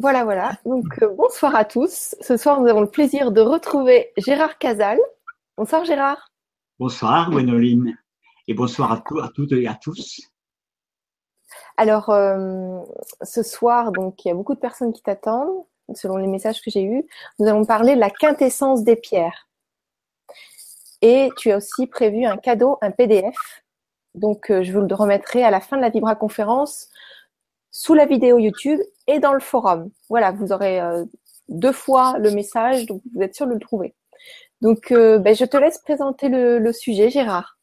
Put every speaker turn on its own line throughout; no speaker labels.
Voilà, voilà. Donc, euh, bonsoir à tous. Ce soir, nous avons le plaisir de retrouver Gérard Casal. Bonsoir, Gérard.
Bonsoir, Gwénoline. Et bonsoir à, à toutes et à tous.
Alors, euh, ce soir, donc, il y a beaucoup de personnes qui t'attendent, selon les messages que j'ai eus. Nous allons parler de la quintessence des pierres. Et tu as aussi prévu un cadeau, un PDF. Donc, euh, je vous le remettrai à la fin de la Vibra conférence sous la vidéo YouTube et dans le forum. Voilà, vous aurez euh, deux fois le message, donc vous êtes sûr de le trouver. Donc, euh, ben, je te laisse présenter le, sujet, Gérard.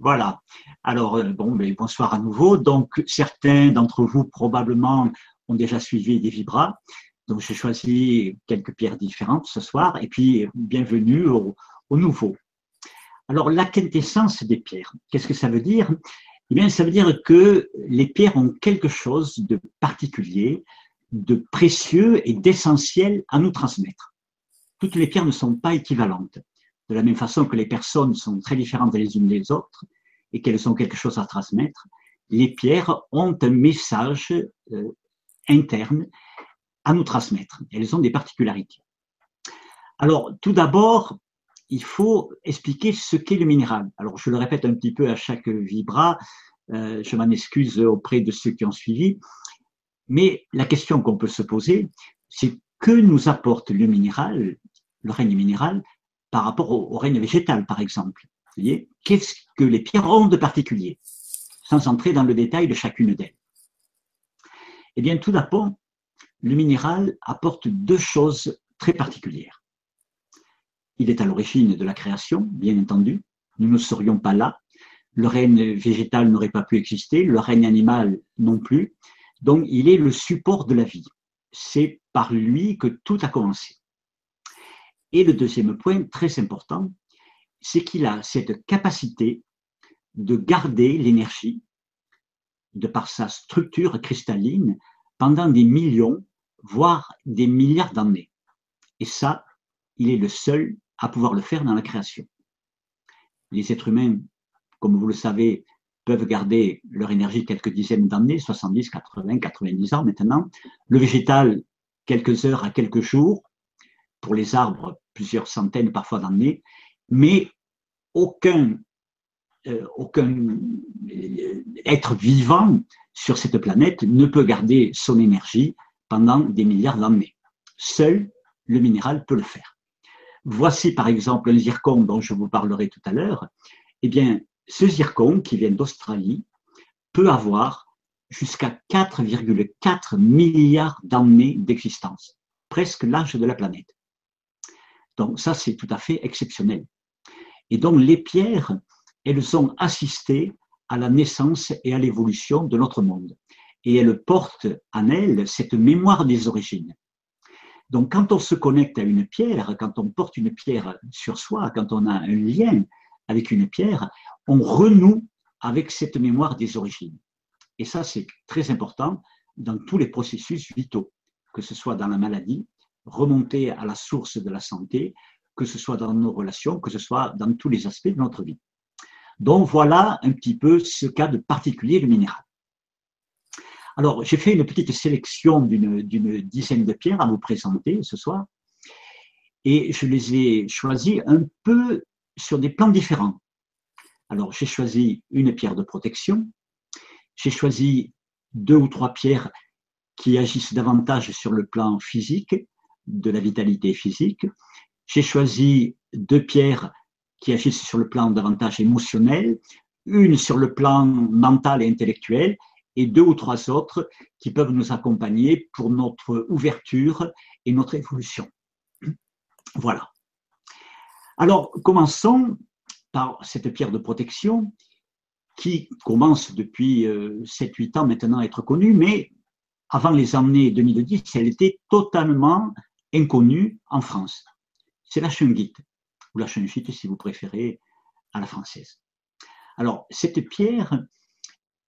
Voilà. Alors, euh, bon, ben, bonsoir à nouveau. Donc, certains d'entre vous probablement ont déjà suivi des vibras. Donc, j'ai choisi quelques pierres différentes ce soir. Et puis, bienvenue au, au nouveau. Alors, la quintessence des pierres, qu'est-ce que ça veut dire? Eh bien, ça veut dire que les pierres ont quelque chose de particulier, de précieux et d'essentiel à nous transmettre. Toutes les pierres ne sont pas équivalentes. De la même façon que les personnes sont très différentes les unes des autres et qu'elles ont quelque chose à transmettre, les pierres ont un message euh, interne à nous transmettre. Elles ont des particularités. Alors, tout d'abord, il faut expliquer ce qu'est le minéral. Alors, je le répète un petit peu à chaque vibra, euh, je m'en excuse auprès de ceux qui ont suivi, mais la question qu'on peut se poser, c'est que nous apporte le minéral, le règne minéral, par rapport au, règne végétal, par exemple. Qu'est-ce que les pierres ont de particulier, sans entrer dans le détail de chacune d'elles. Eh bien, tout d'abord, le minéral apporte deux choses très particulières. Il est à l'origine de la création, bien entendu. Nous ne serions pas là. Le règne végétal n'aurait pas pu exister, le règne animal non plus. Donc, il est le support de la vie. C'est par lui que tout a commencé. Et le deuxième point, très important, c'est qu'il a cette capacité de garder l'énergie de par sa structure cristalline pendant des millions, voire des milliards d'années. Et ça, il est le seul à pouvoir le faire dans la création. Les êtres humains, comme vous le savez, peuvent garder leur énergie quelques dizaines d'années, 70, 80, 90 ans maintenant. Le végétal, quelques heures à quelques jours. Pour les arbres, plusieurs centaines parfois d'années. Mais aucun, euh, aucun euh, être vivant sur cette planète ne peut garder son énergie pendant des milliards d'années. Seul le minéral peut le faire. Voici par exemple un zircon dont je vous parlerai tout à l'heure. Eh bien, ce zircon qui vient d'Australie peut avoir jusqu'à 4,4 milliards d'années d'existence, presque l'âge de la planète. Donc ça, c'est tout à fait exceptionnel. Et donc les pierres, elles ont assisté à la naissance et à l'évolution de notre monde. Et elles portent en elles cette mémoire des origines. Donc, quand on se connecte à une pierre, quand on porte une pierre sur soi, quand on a un lien avec une pierre, on renoue avec cette mémoire des origines. Et ça, c'est très important dans tous les processus vitaux, que ce soit dans la maladie, remonter à la source de la santé, que ce soit dans nos relations, que ce soit dans tous les aspects de notre vie. Donc voilà un petit peu ce cas de particulier du minéral. Alors, j'ai fait une petite sélection d'une dizaine de pierres à vous présenter ce soir. Et je les ai choisies un peu sur des plans différents. Alors, j'ai choisi une pierre de protection. J'ai choisi deux ou trois pierres qui agissent davantage sur le plan physique, de la vitalité physique. J'ai choisi deux pierres qui agissent sur le plan davantage émotionnel, une sur le plan mental et intellectuel, et deux ou trois autres qui peuvent nous accompagner pour notre ouverture et notre évolution. Voilà. Alors, commençons par cette pierre de protection qui commence depuis 7-8 euh, ans maintenant à être connue, mais avant les années 2010, elle était totalement inconnue en France. C'est la chungite, ou la chungite si vous préférez à la française. Alors, cette pierre,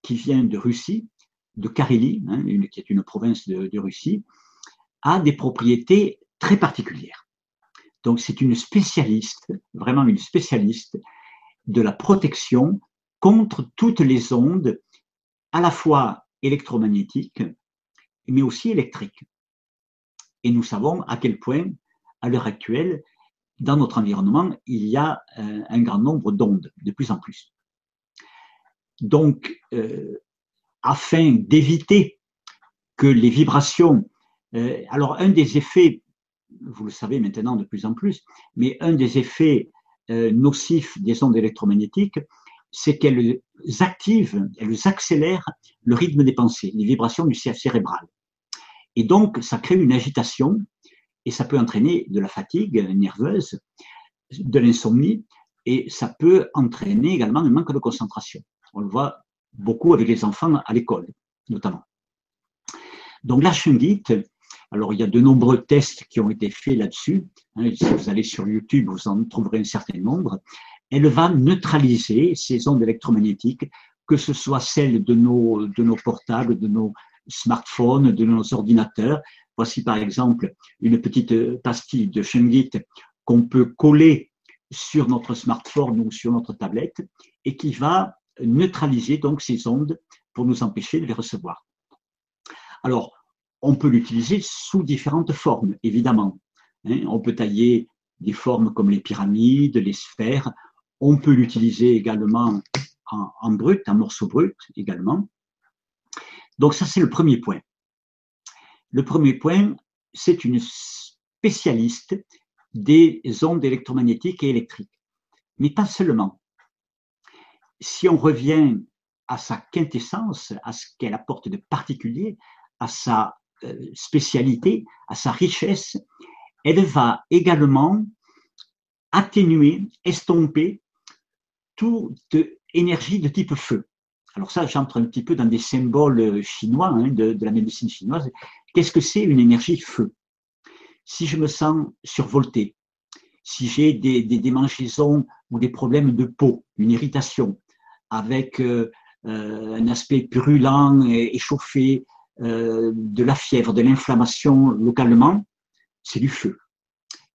qui vient de Russie, de Carélie, hein, qui est une province de, Russie, a des propriétés très particulières. Donc c'est une spécialiste, vraiment une spécialiste de la protection contre toutes les ondes, à la fois électromagnétiques, mais aussi électriques. Et nous savons à quel point, à l'heure actuelle, dans notre environnement, il y a euh, un grand nombre d'ondes, de plus en plus. Donc, euh, afin d'éviter que les vibrations, euh, alors un des effets, vous le savez maintenant de plus en plus, mais un des effets nocifs des ondes électromagnétiques, c'est qu'elles activent, elles accélèrent le rythme des pensées, les vibrations du cérébral. Et donc, ça crée une agitation et ça peut entraîner de la fatigue nerveuse, de l'insomnie, et ça peut entraîner également un manque de concentration. On le voit beaucoup avec les enfants à l'école, notamment. Donc la shungite, alors il y a de nombreux tests qui ont été faits là-dessus. Hein, si vous allez sur YouTube, vous en trouverez un certain nombre. Elle va neutraliser ces ondes électromagnétiques, que ce soit celles de nos, de nos portables, de nos smartphones, de nos ordinateurs, Voici par exemple une petite pastille de shungite qu'on peut coller sur notre smartphone ou sur notre tablette et qui va neutraliser donc ces ondes pour nous empêcher de les recevoir. Alors, on peut l'utiliser sous différentes formes, évidemment. Hein. on peut tailler des formes comme les pyramides, les sphères. On peut l'utiliser également en, en brut, en morceaux bruts également. Donc ça, c'est le premier point. Le premier point, c'est une spécialiste des ondes électromagnétiques et électriques. Mais pas seulement. Si on revient à sa quintessence, à ce qu'elle apporte de particulier, à sa euh, spécialité, à sa richesse, elle va également atténuer, estomper toute énergie de type feu. Alors ça, j'entre un petit peu dans des symboles chinois, hein, de, la médecine chinoise. Qu'est-ce que c'est une énergie feu? Si je me sens survolté, si j'ai des, démangeaisons ou des problèmes de peau, une irritation, avec euh, euh, un aspect brûlant, et échauffé, euh, de la fièvre, de l'inflammation localement, c'est du feu.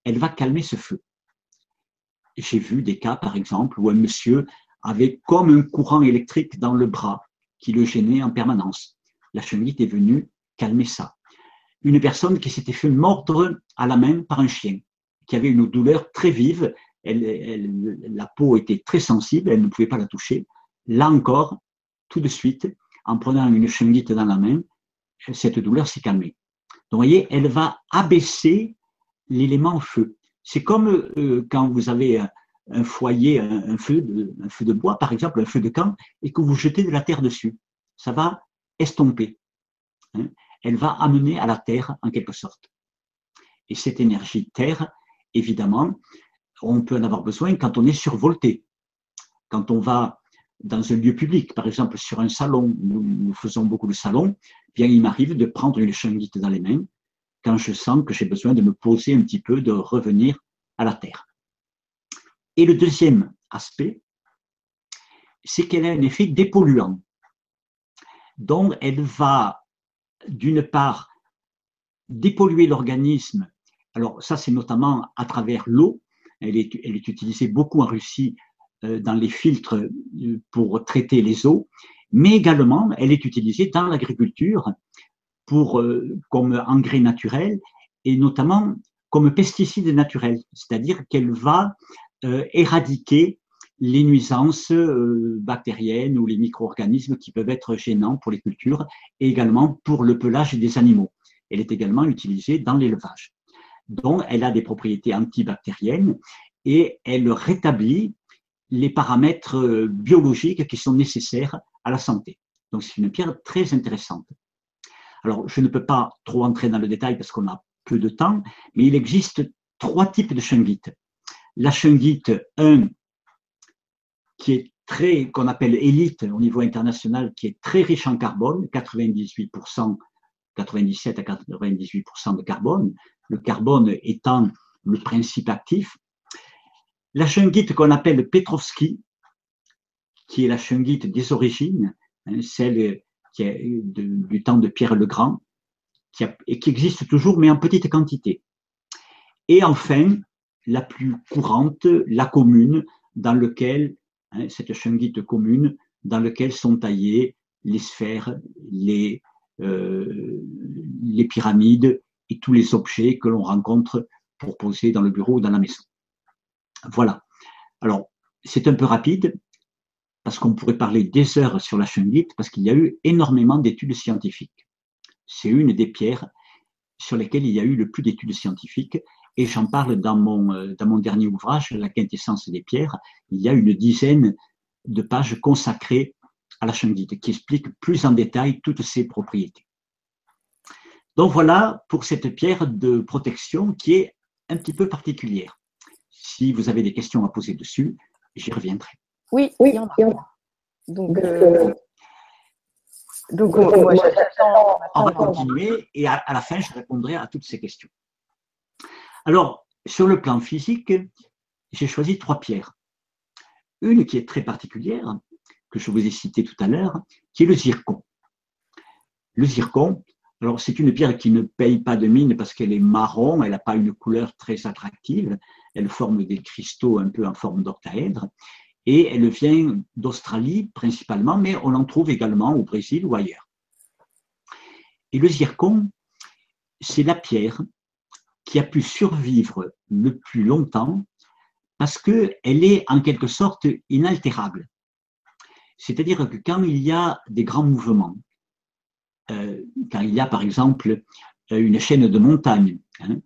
Elle va calmer ce feu. J'ai vu des cas, par exemple, où un monsieur avait comme un courant électrique dans le bras qui le gênait en permanence. La chenille est venue calmer ça une personne qui s'était fait mordre à la main par un chien, qui avait une douleur très vive, la peau était très sensible, elle ne pouvait pas la toucher. Là encore, tout de suite, en prenant une chenguite dans la main, cette douleur s'est calmée. Donc, vous voyez, elle va abaisser l'élément feu. C'est comme euh, quand vous avez un, foyer, un, feu de, bois, par exemple, un feu de camp, et que vous jetez de la terre dessus. Ça va estomper. Hein elle va amener à la Terre en quelque sorte. Et cette énergie Terre, évidemment, on peut en avoir besoin quand on est survolté. Quand on va dans un lieu public, par exemple sur un salon, nous, faisons beaucoup de salons, bien il m'arrive de prendre une changuite dans les mains quand je sens que j'ai besoin de me poser un petit peu, de revenir à la terre. Et le deuxième aspect, c'est qu'elle a un effet dépolluant. Donc, elle va d'une part, dépolluer l'organisme. Alors ça, c'est notamment à travers l'eau. Elle est, utilisée beaucoup en Russie dans les filtres euh, pour traiter les eaux, mais également, elle est utilisée dans l'agriculture pour euh, comme engrais naturel et notamment comme pesticide naturel, c'est-à-dire qu'elle va éradiquer les nuisances euh, bactériennes ou les micro-organismes qui peuvent être gênants pour les cultures et également pour le pelage des animaux. Elle est également utilisée dans l'élevage. Donc, elle a des propriétés antibactériennes et elle rétablit les paramètres euh, biologiques qui sont nécessaires à la santé. Donc, c'est une pierre très intéressante. Alors, je ne peux pas trop entrer dans le détail parce qu'on a peu de temps, mais il existe trois types de shungite. La shungite 1, qui est très, qu'on appelle élite au niveau international, qui est très riche en carbone, 98%, 97 à 98% de carbone, le carbone étant le principe actif. La shungite qu'on appelle Petrovski, qui est la shungite des origines, hein, celle qui est du temps de Pierre le Grand, qui, et qui existe toujours, mais en petite quantité. Et enfin, la plus courante, la commune, dans laquelle Hein, cette shungite commune dans laquelle sont taillées les sphères, euh, les pyramides et tous les objets que l'on rencontre pour poser dans le bureau ou dans la maison. Voilà. Alors, c'est un peu rapide parce qu'on pourrait parler des heures sur la chungite parce qu'il y a eu énormément d'études scientifiques. C'est une des pierres sur lesquelles il y a eu le plus d'études scientifiques et j'en parle dans mon, euh, dernier ouvrage, La quintessence des pierres. Il y a une dizaine de pages consacrées à la shungite qui expliquent plus en détail toutes ses propriétés. Donc voilà pour cette pierre de protection qui est un petit peu particulière. Si vous avez des questions à poser dessus, j'y reviendrai.
Oui, oui, il y en a. Donc, euh,
donc, on va continuer et à, la fin, je répondrai à toutes ces questions. Alors, sur le plan physique, j'ai choisi trois pierres. Une qui est très particulière, que je vous ai citée tout à l'heure, qui est le zircon. Le zircon, alors c'est une pierre qui ne paye pas de mine parce qu'elle est marron, elle n'a pas une couleur très attractive, elle forme des cristaux un peu en forme d'octaèdre, et elle vient d'Australie principalement, mais on en trouve également au Brésil ou ailleurs. Et le zircon, c'est la pierre qui a pu survivre le plus longtemps parce qu'elle est en quelque sorte inaltérable. C'est-à-dire que quand il y a des grands mouvements, euh, quand il y a par exemple une chaîne de montagnes hein,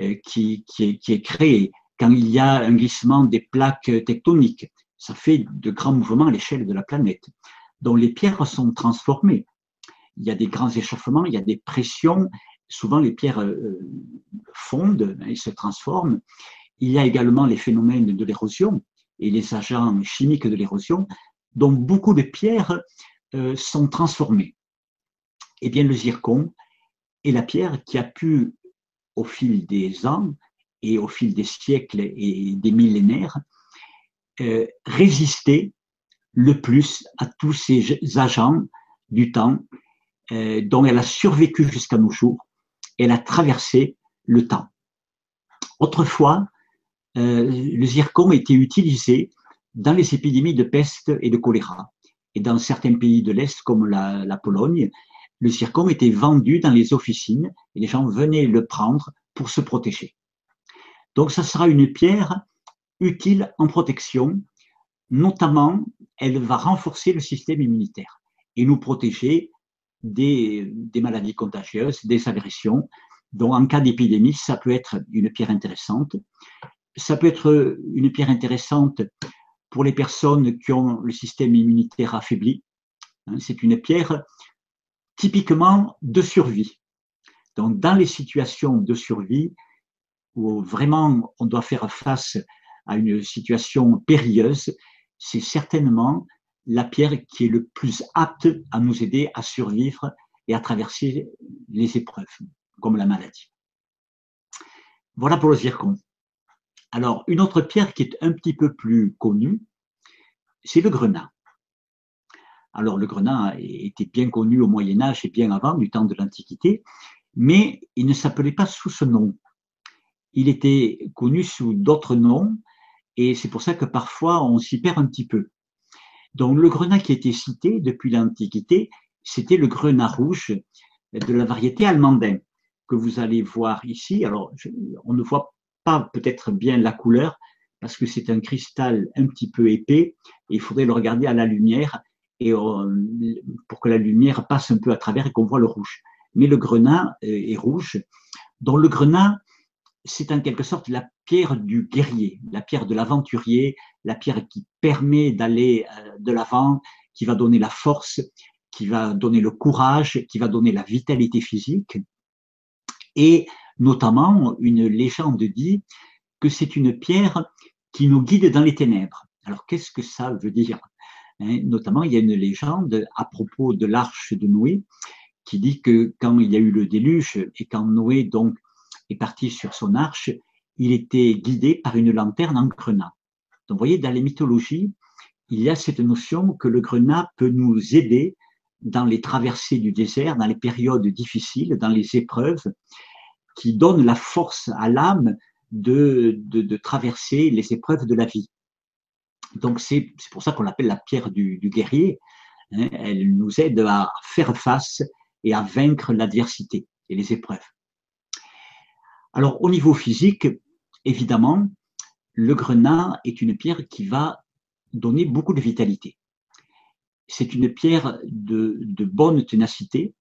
euh, qui, qui, est, créée, quand il y a un glissement des plaques tectoniques, ça fait de grands mouvements à l'échelle de la planète, dont les pierres sont transformées. Il y a des grands échauffements, il y a des pressions, souvent les pierres euh, fondent et se transforment. Il y a également les phénomènes de l'érosion et les agents chimiques de l'érosion, dont beaucoup de pierres euh, sont transformées. Eh bien, le zircon est la pierre qui a pu, au fil des ans et au fil des siècles et des millénaires, euh, le plus à tous ces agents du temps euh, dont elle a survécu jusqu'à nos jours. Elle a traversé le temps. Autrefois, euh, le zircon était utilisé dans les épidémies de peste et de choléra. Et dans certains pays de l'Est, comme la, la Pologne, le zircon était vendu dans les officines et les gens venaient le prendre pour se protéger. Donc, ça sera une pierre utile en protection. Notamment, elle va renforcer le système immunitaire et nous protéger des, maladies contagieuses, des agressions. Donc, en cas d'épidémie, ça peut être une pierre intéressante. Ça peut être une pierre intéressante pour les personnes qui ont le système immunitaire affaibli. Hein, c'est une pierre typiquement de survie. Donc, dans les situations de survie où vraiment on doit faire face à une situation périlleuse, c'est certainement la pierre qui est le plus apte à nous aider à survivre et à traverser les épreuves, comme la maladie. Voilà pour le zircon. Alors, une autre pierre qui est un petit peu plus connue, c'est le grenat. Alors, le grenat était bien connu au Moyen Âge et bien avant, du temps de l'Antiquité, mais il ne s'appelait pas sous ce nom. Il était connu sous d'autres noms, et c'est pour ça que parfois on s'y perd un petit peu. Donc le grenat qui a été cité depuis l'Antiquité, c'était le grenat rouge de la variété allemandin que vous allez voir ici. Alors on ne voit pas peut-être bien la couleur parce que c'est un cristal un petit peu épais et il faudrait le regarder à la lumière et pour que la lumière passe un peu à travers et qu'on voit le rouge. Mais le grenat est rouge. Donc le grenat, c'est en quelque sorte la pierre du guerrier, la pierre de l'aventurier, la pierre qui permet d'aller euh, de l'avant, qui va donner la force, qui va donner le courage, qui va donner la vitalité physique. Et notamment, une légende dit que c'est une pierre qui nous guide dans les ténèbres. Alors, qu'est-ce que ça veut dire hein, Notamment, il y a une légende à propos de l'arche de Noé qui dit que quand il y a eu le déluge et quand Noé donc est parti sur son arche, il était guidé par une lanterne en grenat. Donc, vous voyez, dans les mythologies, il y a cette notion que le grenat peut nous aider dans les traversées du désert, dans les périodes difficiles, dans les épreuves, qui donnent la force à l'âme de, de, traverser les épreuves de la vie. Donc c'est pour ça qu'on l'appelle la pierre du, du guerrier. Hein. Elle nous aide à faire face et à vaincre l'adversité et les épreuves. Alors, au niveau physique, évidemment, le grenat est une pierre qui va donner beaucoup de vitalité. C'est une pierre de, bonne ténacité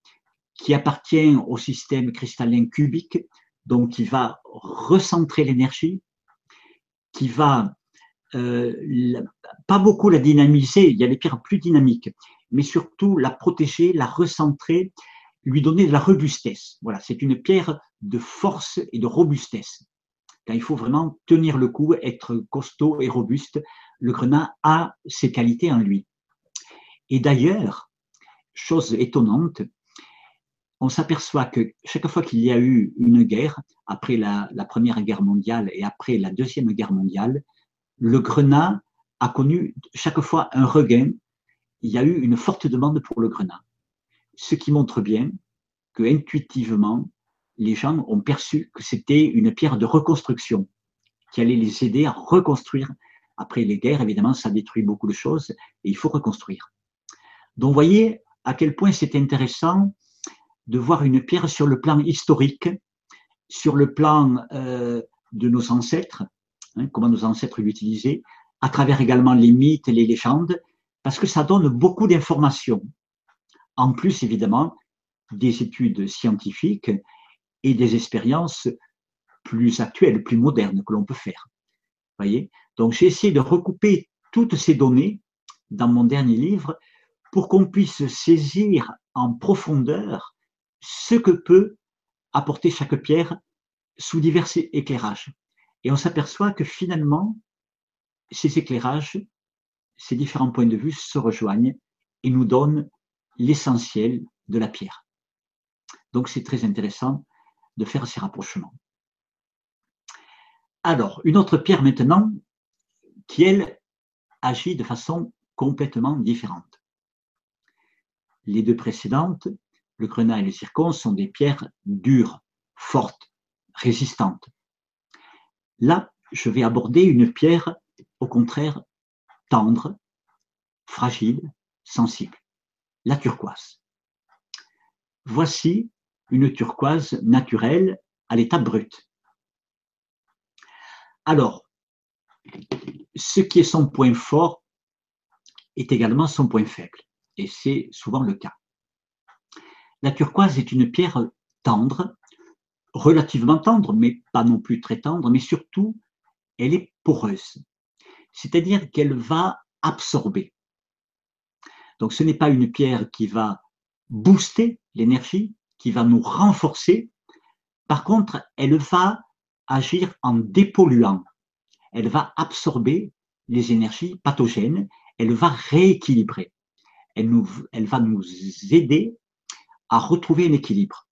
qui appartient au système cristallin cubique, donc qui va recentrer l'énergie, qui va euh, pas beaucoup la dynamiser, il y a des pierres plus dynamiques, mais surtout la protéger, la recentrer, lui donner de la robustesse. Voilà, c'est une pierre de force et de robustesse. Quand il faut vraiment tenir le coup, être costaud et robuste, le grenat a ces qualités en lui. Et d'ailleurs, chose étonnante, on s'aperçoit que chaque fois qu'il y a eu une guerre, après la, la, Première Guerre mondiale et après la Deuxième Guerre mondiale, le grenat a connu chaque fois un regain. Il y a eu une forte demande pour le grenat. Ce qui montre bien que intuitivement, les gens ont perçu que c'était une pierre de reconstruction qui allait les aider à reconstruire. Après les guerres, évidemment, ça détruit beaucoup de choses et il faut reconstruire. Donc, voyez à quel point c'est intéressant de voir une pierre sur le plan historique, sur le plan euh, de nos ancêtres, hein, comment nos ancêtres l'utilisaient, à travers également les mythes et les légendes, parce que ça donne beaucoup d'informations. En plus, évidemment, des études scientifiques et des expériences plus actuelles, plus modernes que l'on peut faire. Voyez? Donc j'ai essayé de recouper toutes ces données dans mon dernier livre pour qu'on puisse saisir en profondeur ce que peut apporter chaque pierre sous divers éclairages. Et on s'aperçoit que finalement, ces éclairages, ces différents points de vue se rejoignent et nous donnent l'essentiel de la pierre. Donc c'est très intéressant de faire ces rapprochements. Alors, une autre pierre maintenant qui, elle, agit de façon complètement différente. Les deux précédentes, le grenat et le zircon, sont des pierres dures, fortes, résistantes. Là, je vais aborder une pierre, au contraire, tendre, fragile, sensible, la turquoise. Voici une turquoise naturelle à l'état brut. Alors, ce qui est son point fort est également son point faible, et c'est souvent le cas. La turquoise est une pierre tendre, relativement tendre, mais pas non plus très tendre, mais surtout, elle est poreuse, c'est-à-dire qu'elle va absorber. Donc ce n'est pas une pierre qui va booster l'énergie, qui va nous renforcer. Par contre, elle va agir en dépolluant. Elle va absorber les énergies pathogènes. Elle va rééquilibrer. Elle, nous, elle va nous aider à retrouver un équilibre.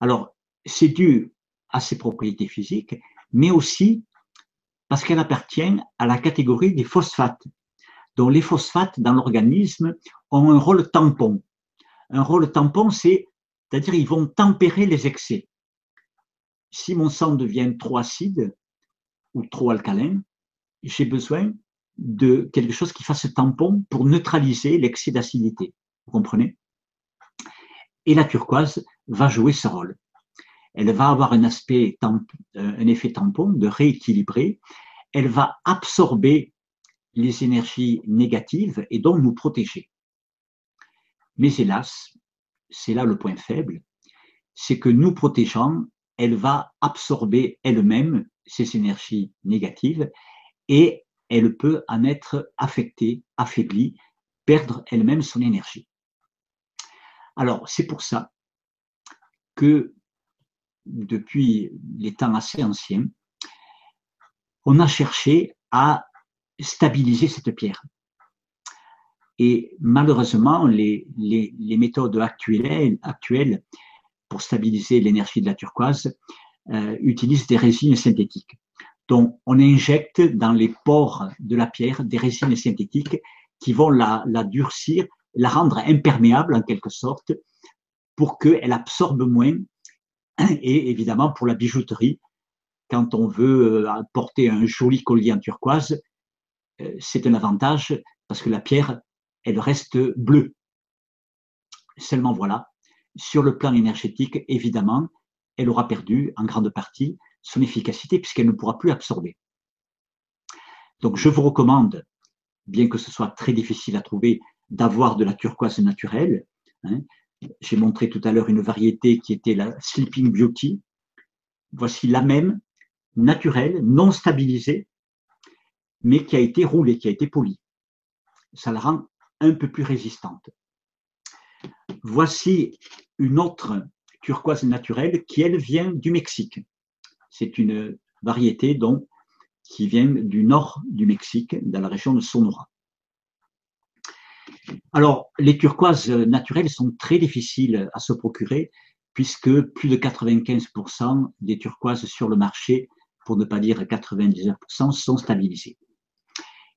Alors, c'est dû à ses propriétés physiques, mais aussi parce qu'elle appartient à la catégorie des phosphates. Donc, les phosphates dans l'organisme ont un rôle tampon. Un rôle tampon, c'est c'est-à-dire, ils vont tempérer les excès. Si mon sang devient trop acide ou trop alcalin, j'ai besoin de quelque chose qui fasse tampon pour neutraliser l'excès d'acidité. Vous comprenez? Et la turquoise va jouer ce rôle. Elle va avoir un euh, un effet tampon de rééquilibrer. Elle va absorber les énergies négatives et donc nous protéger. Mais hélas, c'est là le point faible, c'est que nous protégeant, elle va absorber elle-même ces énergies négatives et elle peut en être affectée, affaiblie, perdre elle-même son énergie. Alors, c'est pour ça que depuis les temps assez anciens, on a cherché à stabiliser cette pierre. Et malheureusement, les, les, les méthodes actuelles, actuelles pour stabiliser l'énergie de la turquoise euh, utilisent des résines synthétiques. Donc, on injecte dans les pores de la pierre des résines synthétiques qui vont la, la durcir, la rendre imperméable en quelque sorte, pour qu'elle absorbe moins. Et évidemment, pour la bijouterie, quand on veut euh, porter un joli collier en turquoise, euh, c'est un avantage parce que la pierre elle reste bleue. Seulement voilà, sur le plan énergétique, évidemment, elle aura perdu en grande partie son efficacité puisqu'elle ne pourra plus absorber. Donc je vous recommande, bien que ce soit très difficile à trouver, d'avoir de la turquoise naturelle. Hein. J'ai montré tout à l'heure une variété qui était la Sleeping Beauty. Voici la même, naturelle, non stabilisée, mais qui a été roulée, qui a été polie. Ça la rend un peu plus résistante. Voici une autre turquoise naturelle qui, elle, vient du Mexique. C'est une variété donc, qui vient du nord du Mexique, dans la région de Sonora. Alors, les turquoises naturelles sont très difficiles à se procurer puisque plus de 95% des turquoises sur le marché, pour ne pas dire 99%, sont stabilisées.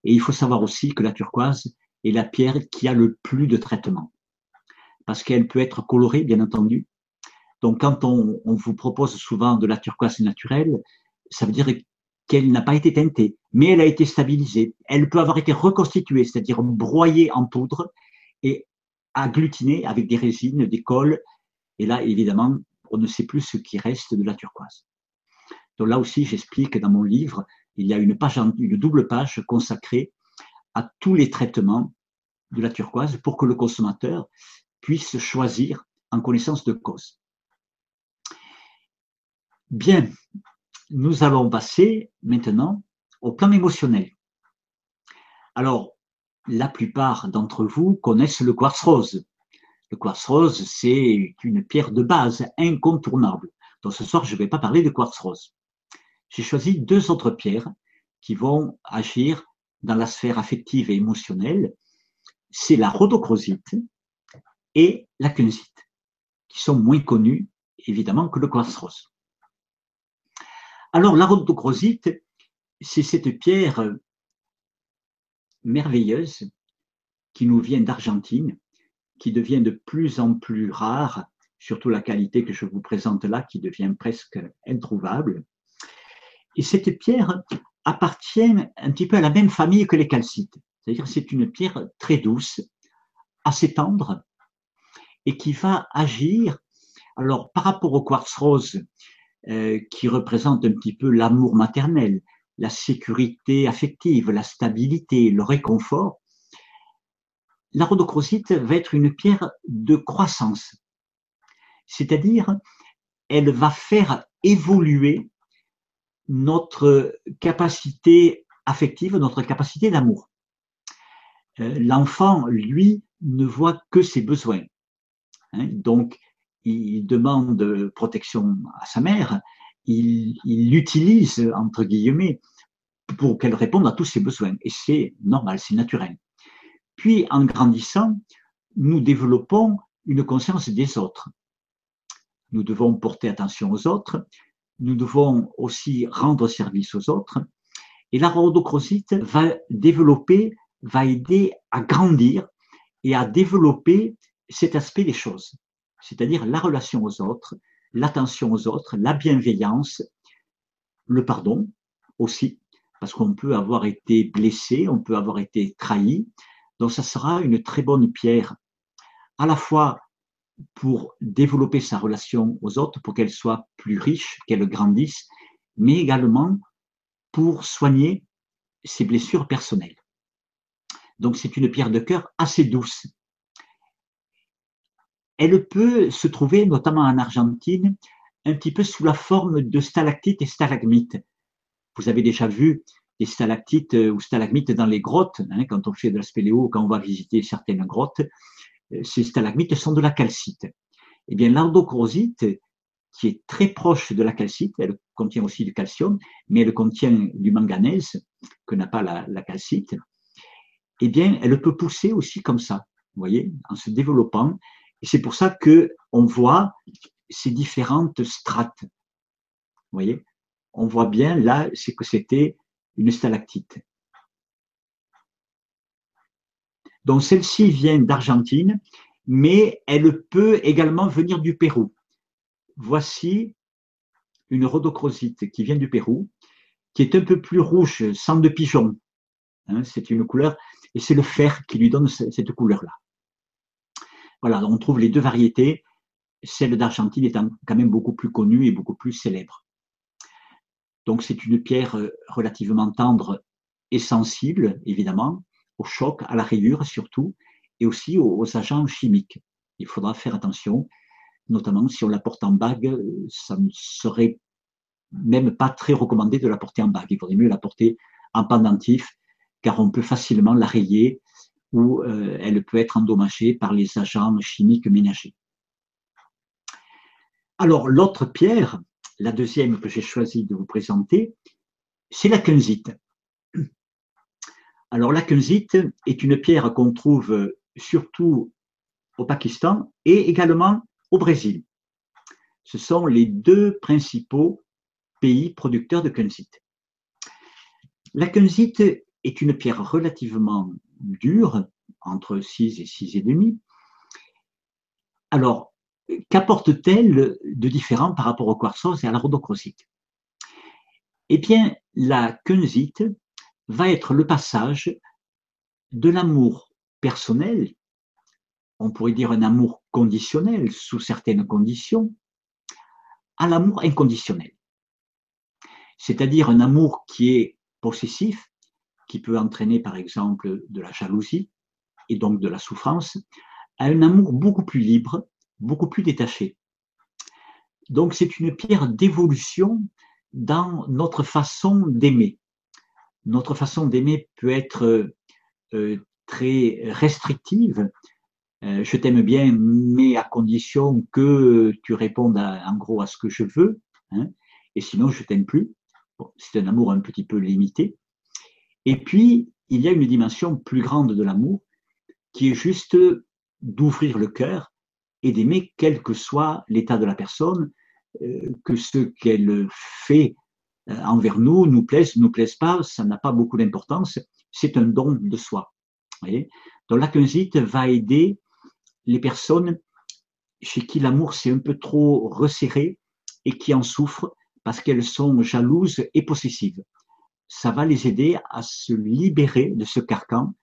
Et il faut savoir aussi que la turquoise est la pierre qui a le plus de traitement parce qu'elle peut être colorée, bien entendu. Donc, quand on, vous propose souvent de la turquoise naturelle, ça veut dire qu'elle n'a pas été teintée, mais elle a été stabilisée. Elle peut avoir été reconstituée, c'est-à-dire broyée en poudre et agglutinée avec des résines, des cols. Et là, évidemment, on ne sait plus ce qui reste de la turquoise. Donc là aussi, j'explique dans mon livre, il y a une page, une double page consacrée à tous les traitements de la turquoise pour que le consommateur puisse choisir en connaissance de cause. Bien, nous allons passer maintenant au plan émotionnel. Alors, la plupart d'entre vous connaissent le quartz rose. Le quartz rose, c'est une pierre de base incontournable. Donc ce soir, je ne vais pas parler de quartz rose. J'ai choisi deux autres pierres qui vont agir dans la sphère affective et émotionnelle. C'est la rhodochrosite et la kunzite, qui sont moins connus évidemment que le quartz rose. Alors la rhodochrosite, c'est cette pierre merveilleuse qui nous vient d'Argentine, qui devient de plus en plus rare, surtout la qualité que je vous présente là, qui devient presque introuvable. Et cette pierre appartient un petit peu à la même famille que les calcites. C'est-à-dire c'est une pierre très douce, assez tendre, et qui va agir. Alors, par rapport au quartz rose, euh, qui représente un petit peu l'amour maternel, la sécurité affective, la stabilité, le réconfort, la rhodochrosite va être une pierre de croissance. C'est-à-dire, elle va faire évoluer notre capacité affective, notre capacité d'amour. Euh, l'enfant, lui, ne voit que ses besoins. Hein. donc, il demande protection à sa mère, il l'utilise, entre guillemets, pour qu'elle réponde à tous ses besoins. Et c'est normal, c'est naturel. Puis, en grandissant, nous développons une conscience des autres. Nous devons porter attention aux autres, nous devons aussi rendre service aux autres. Et la rhodochrosite va développer, va aider à grandir et à développer cet aspect des choses, c'est-à-dire la relation aux autres, l'attention aux autres, la bienveillance, le pardon aussi, parce qu'on peut avoir été blessé, on peut avoir été trahi. Donc ça sera une très bonne pierre, à la fois pour développer sa relation aux autres, pour qu'elle soit plus riche, qu'elle grandisse, mais également pour soigner ses blessures personnelles. Donc c'est une pierre de cœur assez douce, elle peut se trouver, notamment en Argentine, un petit peu sous la forme de stalactites et stalagmites. Vous avez déjà vu des stalactites euh, ou stalagmites dans les grottes, hein, quand on fait de la spéléo, quand on va visiter certaines grottes, ces stalagmites sont de la calcite. Eh bien, l'ardochrosite, qui est très proche de la calcite, elle contient aussi du calcium, mais elle contient du manganèse, que n'a pas la, la calcite, eh bien, elle peut pousser aussi comme ça, vous voyez, en se développant et c'est pour ça que on voit ces différentes strates. Vous voyez, on voit bien là, c'est que c'était une stalactite. Donc celle-ci vient d'Argentine, mais elle peut également venir du Pérou. Voici une rhodochrosite qui vient du Pérou, qui est un peu plus rouge, sang de pigeon. Hein, c'est une couleur, et c'est le fer qui lui donne cette couleur-là. Voilà, on trouve les deux variétés. celle d'Argentine étant quand même beaucoup plus connue et beaucoup plus célèbre. Donc c'est une pierre euh, relativement tendre et sensible, évidemment, au choc, à la rayure surtout, et aussi aux, agents chimiques. Il faudra faire attention, notamment si on la porte en bague, ça ne serait même pas très recommandé de la porter en bague. Il vaudrait mieux la porter en pendentif, car on peut facilement la rayer ou euh, elle peut être endommagée par les agents chimiques ménagers. Alors l'autre pierre, la deuxième que j'ai choisi de vous présenter, c'est la kunzite. Alors la kunzite est une pierre qu'on trouve surtout au Pakistan et également au Brésil. Ce sont les deux principaux pays producteurs de kunzite. La kunzite est une pierre relativement dure, entre 6 et 6,5. Alors, qu'apporte-t-elle de différent par rapport au quartzose et à la rhodochrosite? Eh bien, la kunzite va être le passage de l'amour personnel, on pourrait dire un amour conditionnel sous certaines conditions, à l'amour inconditionnel. C'est-à-dire un amour qui est possessif, qui peut entraîner par exemple de la jalousie et donc de la souffrance, à un amour beaucoup plus libre, beaucoup plus détaché. Donc c'est une pierre d'évolution dans notre façon d'aimer. Notre façon d'aimer peut être euh, très restrictive. Euh, je t'aime bien, mais à condition que tu répondes en gros à ce que je veux. Hein, et sinon, je t'aime plus. c'est un amour un petit peu limité. Et puis, il y a une dimension plus grande de l'amour qui est juste d'ouvrir le cœur et d'aimer quel que soit l'état de la personne, euh, que ce qu'elle fait euh, envers nous nous plaise, nous plaise pas, ça n'a pas beaucoup d'importance, c'est un don de soi. Voyez? Donc la va aider les personnes chez qui l'amour s'est un peu trop resserré et qui en souffrent parce qu'elles sont jalouses et possessives. Ça va les aider à se libérer de ce carcan,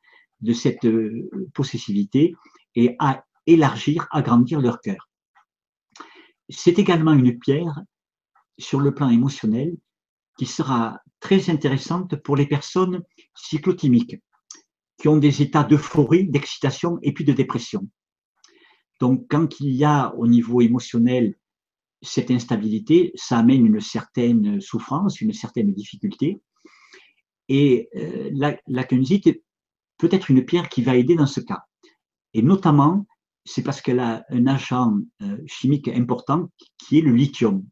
de cette euh, possessivité et à élargir, agrandir leur cœur. C'est également une pierre sur le plan émotionnel qui sera très intéressante pour les personnes cyclotimiques qui ont des états d'euphorie, d'excitation et puis de dépression. Donc, quand il y a au niveau émotionnel cette instabilité, ça amène une certaine souffrance, une certaine difficulté. Et euh, la, la peut être une pierre qui va aider dans ce cas. Et notamment, c'est parce qu'elle a un agent euh, chimique important qui est le lithium.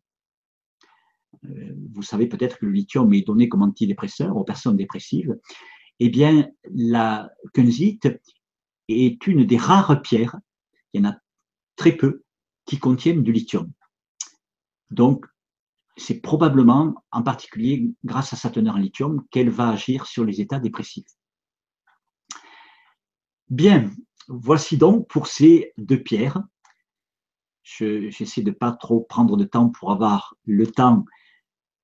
Vous savez peut-être que le lithium est donné comme antidépresseur aux personnes dépressives. Eh bien, la kunzite est une des rares pierres, il y en a très peu, qui contiennent du lithium. Donc, c'est probablement, en particulier grâce à sa teneur en lithium, qu'elle va agir sur les états dépressifs. Bien, voici donc pour ces deux pierres. J'essaie de ne pas trop prendre de temps pour avoir le temps,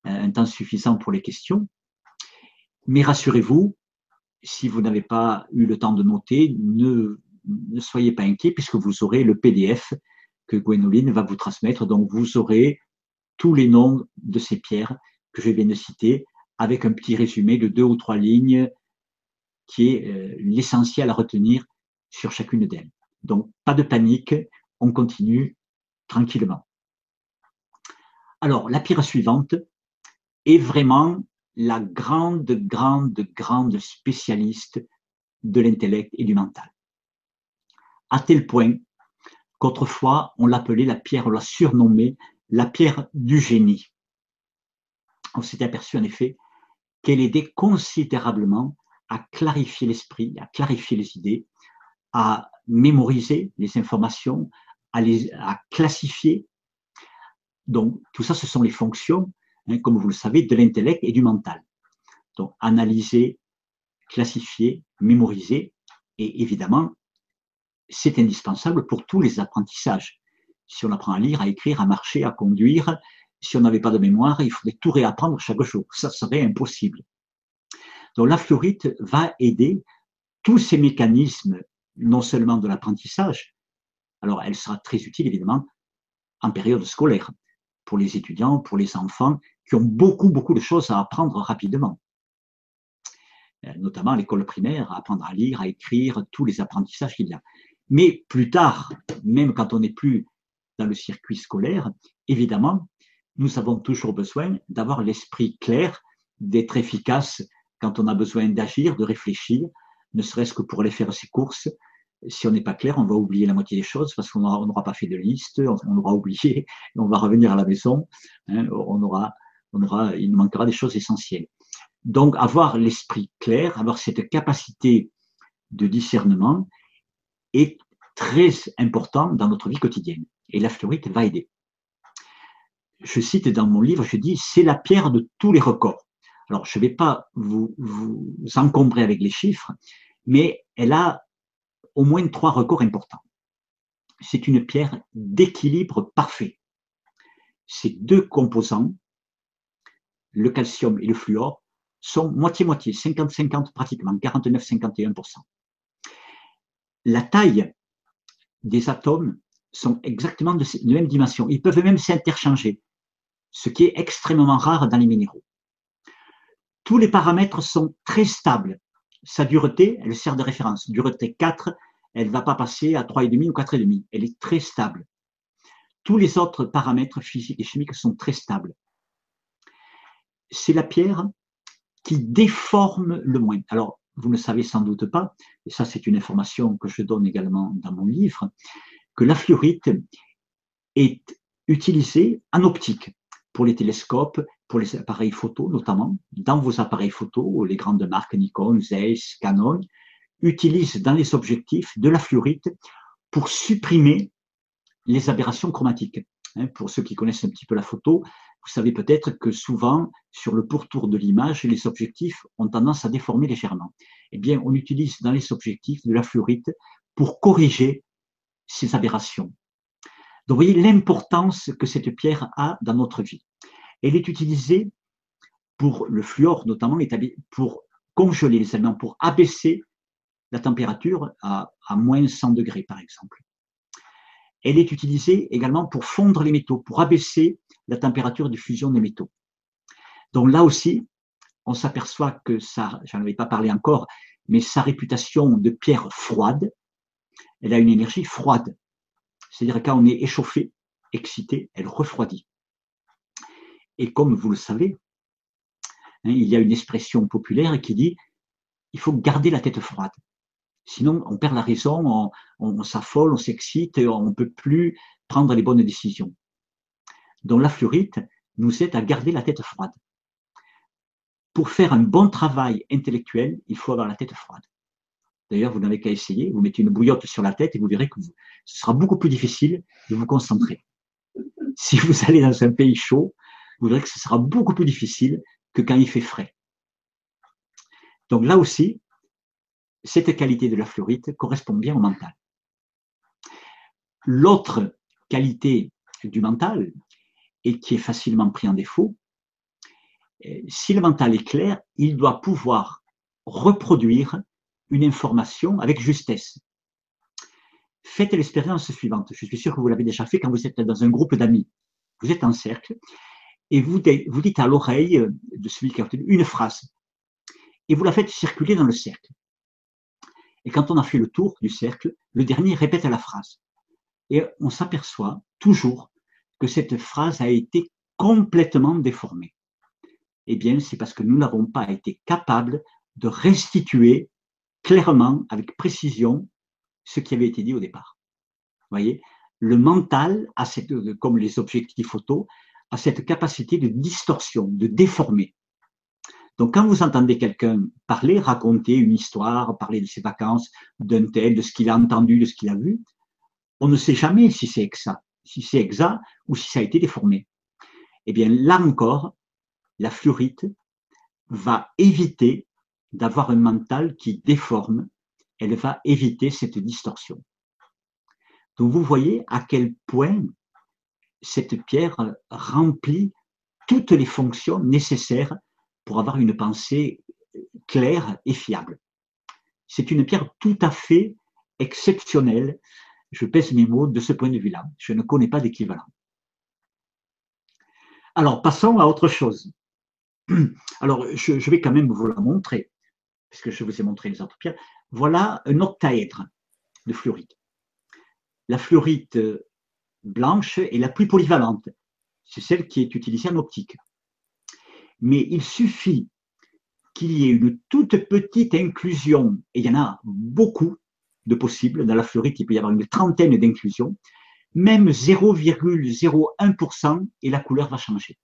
un temps suffisant pour les questions. Mais rassurez-vous, si vous n'avez pas eu le temps de noter, ne, ne soyez pas inquiet puisque vous aurez le PDF que Gwénoline va vous transmettre. Donc vous aurez tous les noms de ces pierres que je viens de citer avec un petit résumé de deux ou trois lignes qui est euh, l'essentiel à retenir sur chacune d'elles. Donc, pas de panique, on continue tranquillement. Alors, la pierre suivante est vraiment la grande, grande, grande spécialiste de l'intellect et du mental. À tel point qu'autrefois, on l'appelait la pierre, on l'a surnommée la pierre du génie. On s'est aperçu en effet qu'elle aidait considérablement à clarifier l'esprit, à clarifier les idées, à mémoriser les informations, à, les, à classifier. Donc, tout ça, ce sont les fonctions, hein, comme vous le savez, de l'intellect et du mental. Donc, analyser, classifier, mémoriser, et évidemment, c'est indispensable pour tous les apprentissages. Si on apprend à lire, à écrire, à marcher, à conduire, si on n'avait pas de mémoire, il faudrait tout réapprendre chaque jour. Ça serait impossible. Donc la fluorite va aider tous ces mécanismes, non seulement de l'apprentissage, alors elle sera très utile évidemment en période scolaire, pour les étudiants, pour les enfants, qui ont beaucoup, beaucoup de choses à apprendre rapidement. Euh, notamment à l'école primaire, apprendre à lire, à écrire, tous les apprentissages qu'il y a. Mais plus tard, même quand on n'est plus dans le circuit scolaire, évidemment, nous avons toujours besoin d'avoir l'esprit clair, d'être efficace quand on a besoin d'agir, de réfléchir, ne serait-ce que pour aller faire ses courses. Si on n'est pas clair, on va oublier la moitié des choses parce qu'on n'aura pas fait de liste, on, aura oublié, on va revenir à la maison, hein, on aura, on aura, il manquera des choses essentielles. Donc, avoir l'esprit clair, avoir cette capacité de discernement est très important dans notre vie quotidienne. Et la fluorite va aider. Je cite dans mon livre, je dis, c'est la pierre de tous les records. Alors, je ne vais pas vous, vous encombrer avec les chiffres, mais elle a au moins trois records importants. C'est une pierre d'équilibre parfait. Ces deux composants, le calcium et le fluor, sont moitié-moitié, 50-50 pratiquement, 49-51%. La taille des atomes sont exactement de, de même dimension. Ils peuvent même s'interchanger, ce qui est extrêmement rare dans les minéraux. Tous les paramètres sont très stables. Sa dureté, elle sert de référence. Dureté 4, elle ne va pas passer à 3,5 ou 4,5. Elle est très stable. Tous les autres paramètres physiques et chimiques sont très stables. C'est la pierre qui déforme le moins. Alors, vous ne savez sans doute pas, et ça c'est une information que je donne également dans mon livre, que la fluorite est utilisée en optique pour les télescopes, pour les appareils photo notamment. Dans vos appareils photo, les grandes marques Nikon, Zeiss, Canon utilisent dans les objectifs de la fluorite pour supprimer les aberrations chromatiques. Hein, pour ceux qui connaissent un petit peu la photo, vous savez peut-être que souvent, sur le pourtour de l'image, les objectifs ont tendance à déformer légèrement. Eh bien, on utilise dans les objectifs de la fluorite pour corriger ces aberrations. Donc, vous voyez l'importance que cette pierre a dans notre vie. Elle est utilisée pour le fluor, notamment, pour congeler les aliments, pour abaisser la température à, moins 100 degrés, par exemple. Elle est utilisée également pour fondre les métaux, pour abaisser la température de fusion des métaux. Donc là aussi, on s'aperçoit que ça, j'en avais pas parlé encore, mais sa réputation de pierre froide, elle a une énergie froide. C'est-à-dire quand on est échauffé, excité, elle refroidit. Et comme vous le savez, hein, il y a une expression populaire qui dit il faut garder la tête froide. Sinon, on perd la raison, on, s'affole, on s'excite, on ne peut plus prendre les bonnes décisions. Donc la fluorite nous aide à garder la tête froide. Pour faire un bon travail intellectuel, il faut avoir la tête froide. D'ailleurs, vous n'avez qu'à essayer. Vous mettez une bouillotte sur la tête et vous verrez que ce sera beaucoup plus difficile de vous concentrer. Si vous allez dans un pays chaud, vous verrez que ce sera beaucoup plus difficile que quand il fait frais. Donc là aussi, cette qualité de la fluorite correspond bien au mental. L'autre qualité du mental, et qui est facilement pris en défaut, euh, si le mental est clair, il doit pouvoir reproduire une information avec justesse. Faites l'expérience suivante. Je suis sûr que vous l'avez déjà fait quand vous êtes dans un groupe d'amis. Vous êtes en cercle et vous, dites à l'oreille de celui qui a obtenu une phrase et vous la faites circuler dans le cercle. Et quand on a fait le tour du cercle, le dernier répète la phrase. Et on s'aperçoit toujours que cette phrase a été complètement déformée. Eh bien, c'est parce que nous n'avons pas été capables de restituer clairement, avec précision, ce qui avait été dit au départ. Vous voyez, le mental, a cette, comme les objectifs photo, a cette capacité de distorsion, de déformer. Donc, quand vous entendez quelqu'un parler, raconter une histoire, parler de ses vacances, d'un tel, de ce qu'il a entendu, de ce qu'il a vu, on ne sait jamais si c'est exact, si c'est exact ou si ça a été déformé. Eh bien, là encore, la fluorite va éviter d'avoir un mental qui déforme, elle va éviter cette distorsion. Donc, vous voyez à quel point cette pierre remplit toutes les fonctions nécessaires pour avoir une pensée claire et fiable. C'est une pierre tout à fait exceptionnelle. Je pèse mes mots de ce point de vue-là. Je ne connais pas d'équivalent. Alors, passons à autre chose. Alors, je, vais quand même vous la montrer, puisque je vous ai montré les autres pierres. Voilà un octaèdre de fluorite. La fluorite blanche est la plus polyvalente. C'est celle qui est utilisée en optique. Mais il suffit qu'il y ait une toute petite inclusion, et il y en a beaucoup de possibles. Dans la fluorite, il peut y avoir une trentaine d'inclusions. Même 0,01% et la couleur va changer.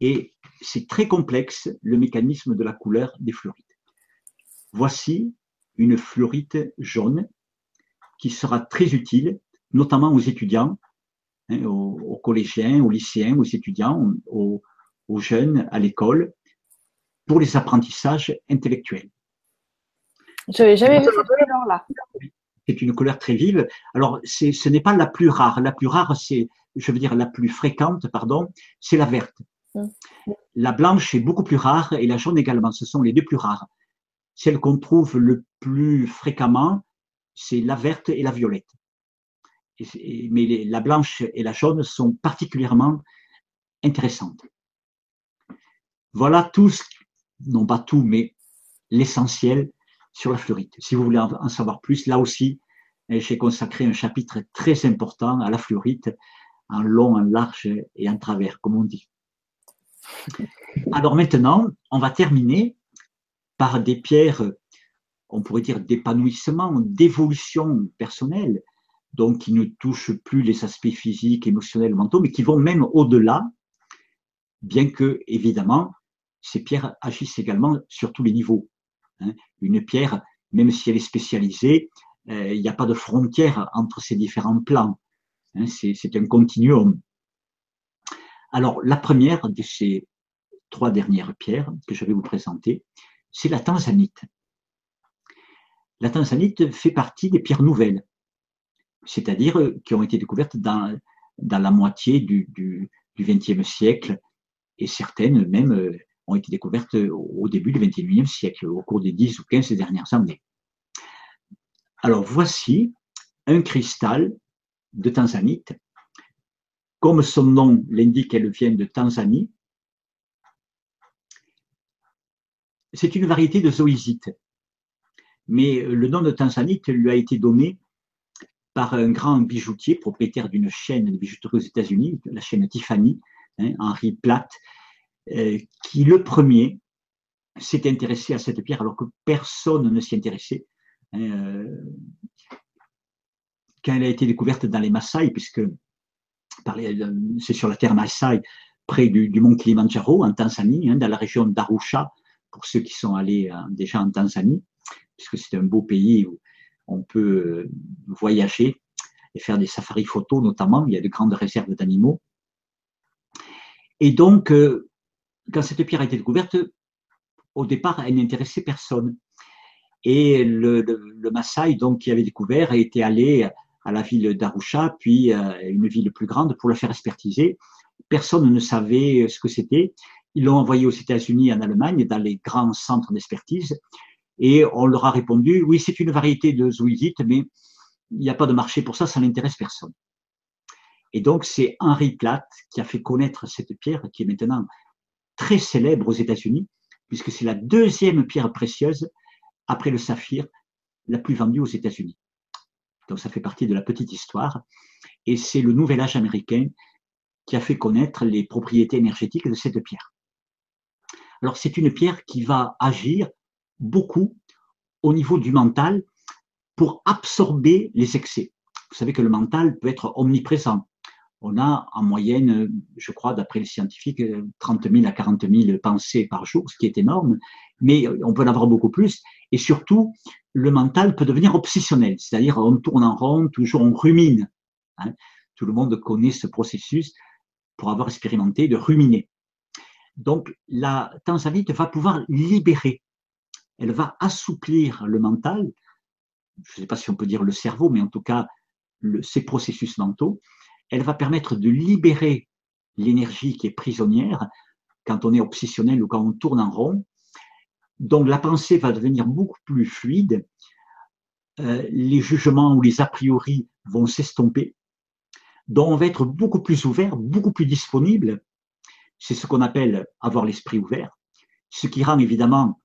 Et c'est très complexe le mécanisme de la couleur des fluorites. Voici une fluorite jaune qui sera très utile, notamment aux étudiants, hein, aux, collégiens, aux lycéens, aux étudiants, aux, jeunes à l'école, pour les apprentissages intellectuels.
Je n'avais jamais vu cette couleur-là.
C'est une couleur très vive. Alors, ce n'est pas la plus rare. La plus rare, c'est, je veux dire, la plus fréquente, pardon, c'est la verte. Mm. La blanche est beaucoup plus rare et la jaune également. Ce sont les deux plus rares. Celles qu'on trouve le plus fréquemment, c'est la verte et la violette. Mais la blanche et la jaune sont particulièrement intéressantes. Voilà tout, non pas tout, mais l'essentiel sur la fluorite. Si vous voulez en savoir plus, là aussi, j'ai consacré un chapitre très important à la fluorite, en long, en large et en travers, comme on dit. Alors maintenant, on va terminer par des pierres, on pourrait dire d'épanouissement, d'évolution personnelle, donc qui ne touchent plus les aspects physiques, émotionnels, mentaux, mais qui vont même au-delà, bien que, évidemment, ces pierres agissent également sur tous les niveaux. Hein. Une pierre, même si elle est spécialisée, euh, il n'y a pas de frontière entre ces différents plans. Hein. C'est un continuum. Alors, la première de ces trois dernières pierres que je vais vous présenter, c'est la tanzanite. La tanzanite fait partie des pierres nouvelles, c'est-à-dire qui ont été découvertes dans, dans la moitié du, du, XXe siècle, et certaines même euh, ont été découvertes au début du XXIe siècle, au cours des 10 ou 15 dernières années. Alors voici un cristal de tanzanite comme son nom l'indique, elle vient de Tanzanie. C'est une variété de zoïsite. Mais le nom de tanzanite lui a été donné par un grand bijoutier, propriétaire d'une chaîne de bijouterie aux États-Unis, la chaîne Tiffany, hein, Henri Platt, euh, qui le premier s'est intéressé à cette pierre alors que personne ne s'y intéressait. Hein, euh, quand elle a été découverte dans les Maasai, puisque c'est sur la terre Maasai, près du, mont Kilimanjaro, en Tanzanie, hein, dans la région d'Arusha, pour ceux qui sont allés euh, déjà en Tanzanie, puisque c'est un beau pays où on peut euh, voyager et faire des safaris photos notamment. Il y a de grandes réserves d'animaux. Et donc, euh, quand cette pierre a été découverte, au départ, elle n'intéressait personne. Et le, le, Maasai, donc, qui avait découvert, était allé à la ville d'Arusha, puis euh, une ville plus grande pour le faire expertiser. Personne ne savait ce que c'était. Ils l'ont envoyé aux États-Unis, en Allemagne, dans les grands centres d'expertise, et on leur a répondu oui, c'est une variété de zoïsite, mais il n'y a pas de marché pour ça, ça n'intéresse personne. Et donc c'est Henri Platt qui a fait connaître cette pierre, qui est maintenant très célèbre aux États-Unis, puisque c'est la deuxième pierre précieuse après le saphir la plus vendue aux États-Unis. Donc ça fait partie de la petite histoire. Et c'est le nouvel âge américain qui a fait connaître les propriétés énergétiques de cette pierre. Alors c'est une pierre qui va agir beaucoup au niveau du mental pour absorber les excès. Vous savez que le mental peut être omniprésent. On a en moyenne, je crois, d'après les scientifiques, 30 000 à 40 000 pensées par jour, ce qui est énorme, mais on peut en avoir beaucoup plus. Et surtout, le mental peut devenir obsessionnel, c'est-à-dire on tourne en rond, toujours on rumine. Hein. Tout le monde connaît ce processus pour avoir expérimenté de ruminer. Donc la tanzanite va pouvoir libérer, elle va assouplir le mental, je ne sais pas si on peut dire le cerveau, mais en tout cas le, ces processus mentaux, elle va permettre de libérer l'énergie qui est prisonnière quand on est obsessionnel ou quand on tourne en rond. Donc la pensée va devenir beaucoup plus fluide, euh, les jugements ou les a priori vont s'estomper. dont on va être beaucoup plus ouvert, beaucoup plus disponible. C'est ce qu'on appelle avoir l'esprit ouvert, ce qui rend évidemment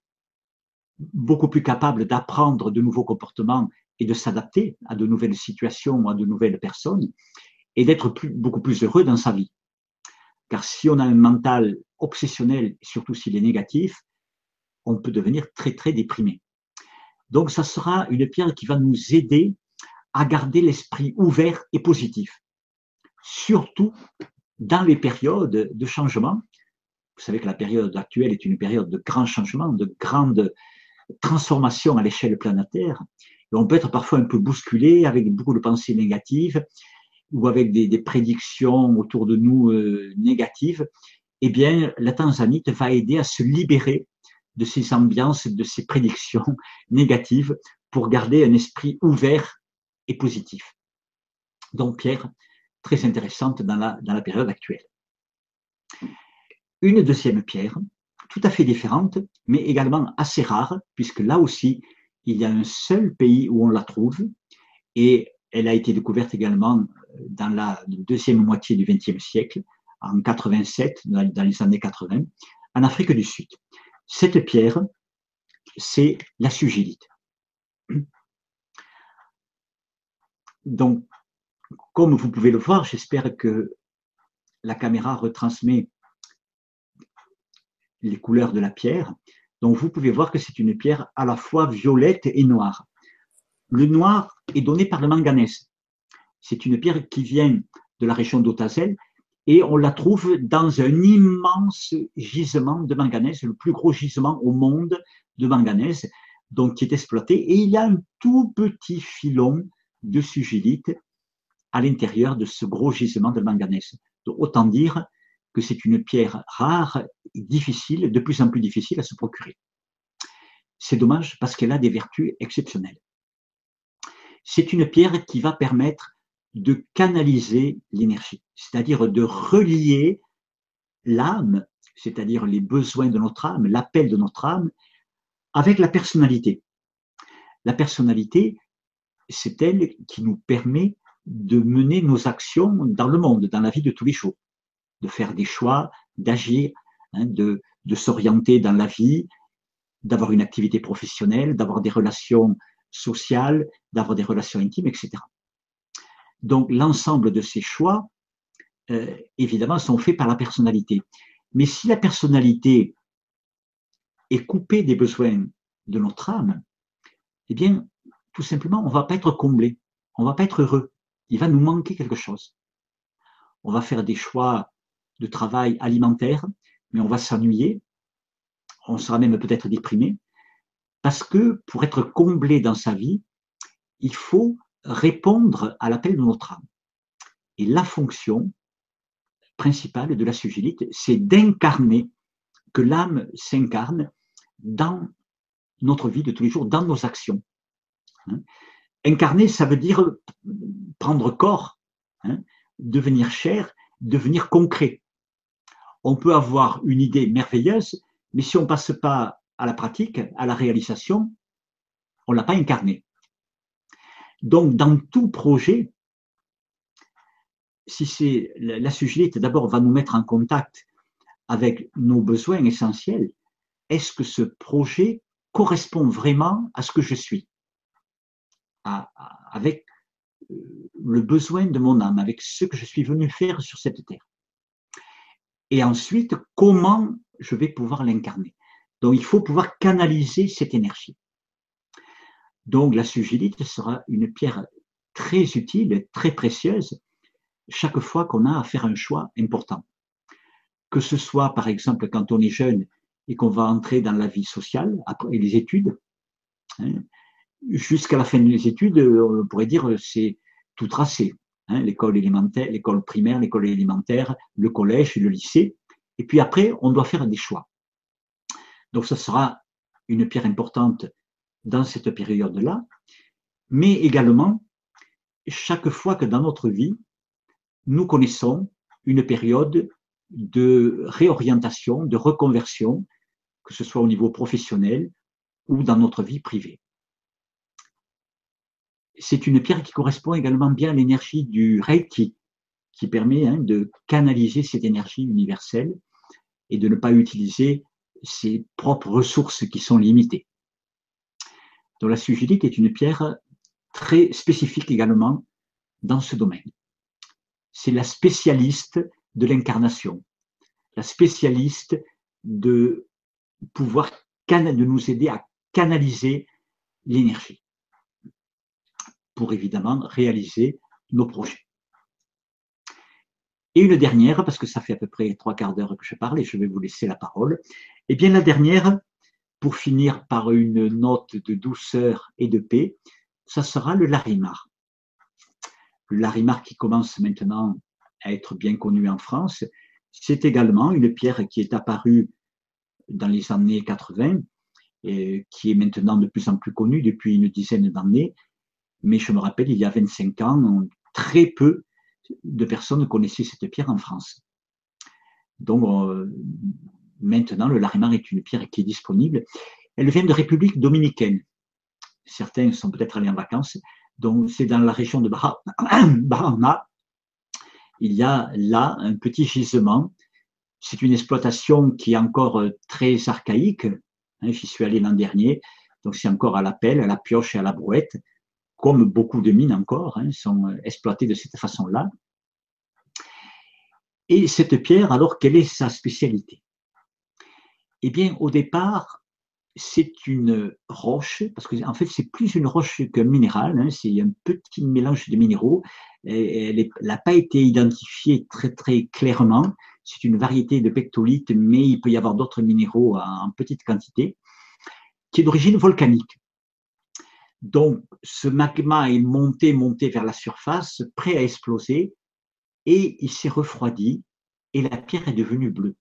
beaucoup plus capable d'apprendre de nouveaux comportements et de s'adapter à de nouvelles situations à de nouvelles personnes et d'être beaucoup plus heureux dans sa vie. Car si on a un mental obsessionnel, surtout s'il est négatif, on peut devenir très très déprimé. Donc ça sera une pierre qui va nous aider à garder l'esprit ouvert et positif, surtout dans les périodes de changement. Vous savez que la période actuelle est une période de grands changements, de grandes transformations à l'échelle planétaire. Et on peut être parfois un peu bousculé avec beaucoup de pensées négatives ou avec des, prédictions autour de nous euh, négatives. Eh bien, la tanzanite va aider à se libérer de ces ambiances, de ces prédictions négatives pour garder un esprit ouvert et positif. Donc, pierre très intéressante dans la période actuelle. Une deuxième pierre, tout à fait différente, mais également assez rare, puisque là aussi, il y a un seul pays où on la trouve, et elle a été découverte également dans la deuxième moitié du XXe siècle, en 87, dans les années 80, en Afrique du Sud. Cette pierre, c'est la sugilite. Donc, comme vous pouvez le voir, j'espère que la caméra retransmet les couleurs de la pierre. Donc, vous pouvez voir que c'est une pierre à la fois violette et noire. Le noir est donné par le manganèse. C'est une pierre qui vient de la région d'Otazel et on la trouve dans un immense gisement de manganèse, le plus gros gisement au monde de manganèse, donc qui est exploité. Et il y a un tout petit filon de sugilite à l'intérieur de ce gros gisement de manganèse. Autant dire que c'est une pierre rare, difficile, de plus en plus difficile à se procurer. C'est dommage parce qu'elle a des vertus exceptionnelles. C'est une pierre qui va permettre de canaliser l'énergie, c'est-à-dire de relier l'âme, c'est-à-dire les besoins de notre âme, l'appel de notre âme, avec la personnalité. La personnalité, c'est elle qui nous permet de mener nos actions dans le monde, dans la vie de tous les jours, de faire des choix, d'agir, hein, de, s'orienter dans la vie, d'avoir une activité professionnelle, d'avoir des relations sociales, d'avoir des relations intimes, etc. Donc l'ensemble de ces choix, euh, évidemment, sont faits par la personnalité. Mais si la personnalité est coupée des besoins de notre âme, eh bien, tout simplement, on ne va pas être comblé, on ne va pas être heureux. Il va nous manquer quelque chose. On va faire des choix de travail alimentaire, mais on va s'ennuyer, on sera même peut-être déprimé, parce que pour être comblé dans sa vie, il faut répondre à l'appel de notre âme. Et la fonction principale de la sugilite, c'est d'incarner, que l'âme s'incarne dans notre vie de tous les jours, dans nos actions. Hein? Incarner, ça veut dire prendre corps, hein, devenir chair, devenir concret. On peut avoir une idée merveilleuse, mais si on ne passe pas à la pratique, à la réalisation, on ne l'a pas incarné. Donc, dans tout projet, si c'est la sugilite, d'abord, va nous mettre en contact avec nos besoins essentiels. Est-ce que ce projet correspond vraiment à ce que je suis, avec euh, le besoin de mon âme, avec ce que je suis venu faire sur cette terre. Et ensuite, comment je vais pouvoir l'incarner? Donc, il faut pouvoir canaliser cette énergie. Donc la sugilite sera une pierre très utile, très précieuse, chaque fois qu'on a à faire un choix important. Que ce soit par exemple quand on est jeune et qu'on va entrer dans la vie sociale, après les études, hein, jusqu'à la fin des études, on pourrait dire c'est tout tracé. Hein, l'école élémentaire, l'école primaire, l'école élémentaire, le collège, le lycée. Et puis après, on doit faire des choix. Donc ce sera une pierre importante dans cette période-là, mais également chaque fois que dans notre vie, nous connaissons une période de réorientation, de reconversion, que ce soit au niveau professionnel ou dans notre vie privée. C'est une pierre qui correspond également bien à l'énergie du Reiki, qui permet hein, de canaliser cette énergie universelle et de ne pas utiliser ses propres ressources qui sont limitées. Donc la sugilite est une pierre très spécifique également dans ce domaine. C'est la spécialiste de l'incarnation, la spécialiste de pouvoir de nous aider à canaliser l'énergie pour évidemment réaliser nos projets. Et une dernière, parce que ça fait à peu près trois quarts d'heure que je parle et je vais vous laisser la parole. Et eh bien la dernière, pour finir par une note de douceur et de paix, ça sera le larimar. Le larimar qui commence maintenant à être bien connu en France, c'est également une pierre qui est apparue dans les années 80 et qui est maintenant de plus en plus connue depuis une dizaine d'années. Mais je me rappelle, il y a 25 ans, très peu de personnes connaissaient cette pierre en France. Donc euh, maintenant, le larimar est une pierre qui est disponible. Elle vient de République dominicaine. Certains sont peut-être allés en vacances. Donc c'est dans la région de Bahama. Il y a là un petit gisement. C'est une exploitation qui est encore euh, très archaïque. Hein, j'y suis allé l'an dernier. Donc c'est encore à la pelle, à la pioche et à la brouette comme beaucoup de mines encore, hein, sont euh, exploitées de cette façon-là. Et cette pierre, alors, quelle est sa spécialité? Eh bien, au départ, c'est une roche, parce que en fait, c'est plus une roche qu'un minéral, hein, c'est un petit mélange de minéraux. Elle n'a pas été identifiée très très clairement. C'est une variété de pectolite, mais il peut y avoir d'autres minéraux en petite quantité, qui est d'origine volcanique. Donc, ce magma est monté, monté vers la surface, prêt à exploser, et il s'est refroidi, et la pierre est devenue bleue.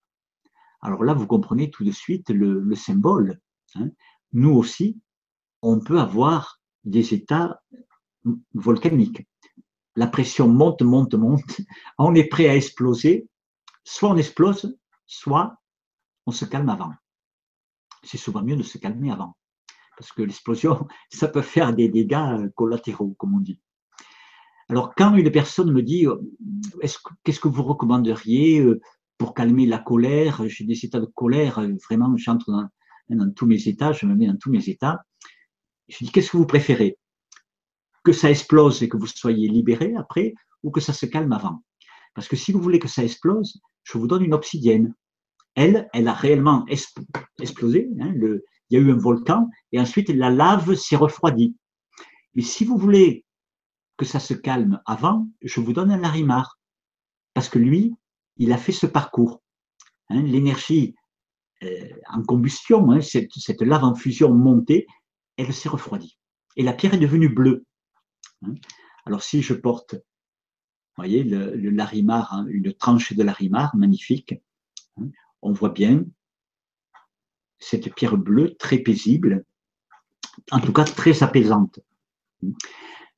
Alors là, vous comprenez tout de suite le, symbole. Hein. Nous aussi, on peut avoir des états volcaniques. La pression monte, monte, monte. On est prêt à exploser. Soit on explose, soit on se calme avant. C'est souvent mieux de se calmer avant parce que l'explosion, ça peut faire des dégâts euh, collatéraux, comme on dit. Alors, quand une personne me dit, euh, qu'est-ce que vous recommanderiez euh, pour calmer la colère? J'ai des états de colère, vraiment, j'entre dans, tous mes états, je me mets dans tous mes états. Je dis, qu'est-ce que vous préférez? Que ça explose et que vous soyez libéré après, ou que ça se calme avant? Parce que si vous voulez que ça explose, je vous donne une obsidienne. Elle, elle a réellement explosé. Hein, il y a eu un volcan, et ensuite la lave s'est refroidie. Mais si vous voulez que ça se calme avant, je vous donne un larimar, parce que lui, il a fait ce parcours. Hein, l'énergie euh, en combustion, hein, cette, lave en fusion montée, elle s'est refroidie. Et la pierre est devenue bleue. Hein. Alors si je porte, voyez, le, larimar, une tranche de larimar magnifique, on voit bien cette pierre bleue très paisible, en tout cas très apaisante.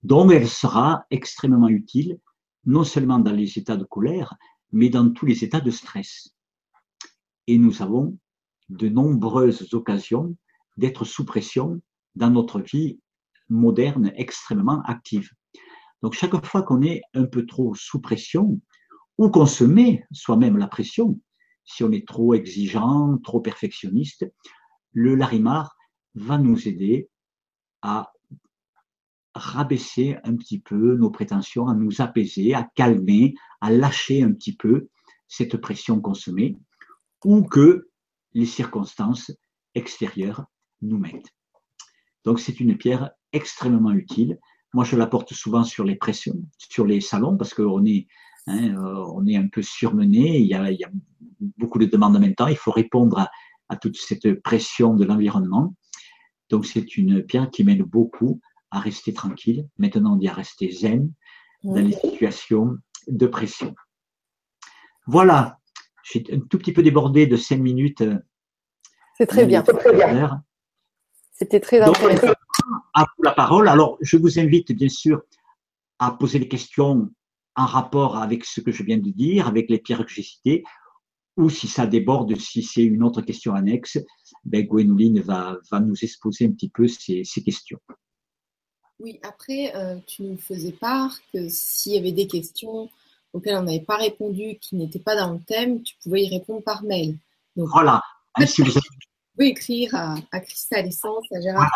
Donc elle sera extrêmement utile, non seulement dans les états de colère, mais dans tous les états de stress. Et nous avons de nombreuses occasions d'être sous pression dans notre vie moderne extrêmement active. Donc chaque fois qu'on est un peu trop sous pression, ou qu'on se met soi-même la pression, si on est trop exigeant, trop perfectionniste, le larimar va nous aider à rabaisser un petit peu nos prétentions, à nous apaiser, à calmer, à lâcher un petit peu cette pression qu'on se met ou que les circonstances extérieures nous mettent. Donc c'est une pierre extrêmement utile. Moi, je la porte souvent sur les pressions, sur les salons, parce qu'on est Hein, euh, on est un peu surmené, il y, a, beaucoup de demandes en même temps, il faut répondre à, toute cette pression de l'environnement. Donc c'est une pierre qui mène beaucoup à rester tranquille. Maintenant, on dit à rester zen dans les situations de pression. Voilà, j'ai un tout petit peu débordé de cinq minutes.
C'est très bien. C'était très intéressant.
À vous la parole. Alors, je vous invite bien sûr à poser des questions en rapport avec ce que je viens de dire, avec les pierres que j'ai citées, ou si ça déborde, si c'est une autre question annexe, ben Gwenoline va, va nous exposer un petit peu ces, ces questions.
Oui, après, euh, tu nous faisais part que s'il y avait des questions
auquel on n'avait pas répondu, qui n'était pas dans le thème, tu pouvais y répondre par mail.
Donc, voilà.
si vous, pouvez écrire à, à Essence, à Gérard.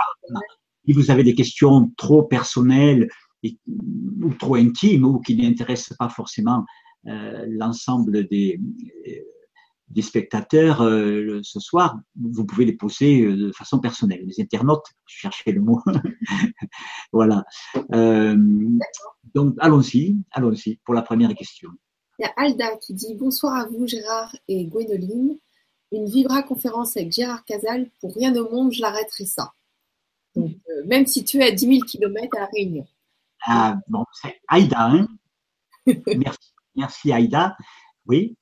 Si vous avez des questions trop personnelles ou trop intimes ou qui n'intéressent pas forcément euh, l'ensemble des, des spectateurs euh, ce soir, vous pouvez les poser euh, de façon personnelle. Les internautes, je cherchais le mot. voilà. Euh, donc, allons-y, allons-y pour la première question.
Il y a Alda qui dit Bonsoir à vous, Gérard et Gwénoline. Une Vibra conférence avec Gérard Casal, pour rien au monde, je l'arrêterai ça. Même si tu es à 10 000 km à la Réunion.
Ah, bon, c'est Aïda, hein merci, merci Aïda. Oui,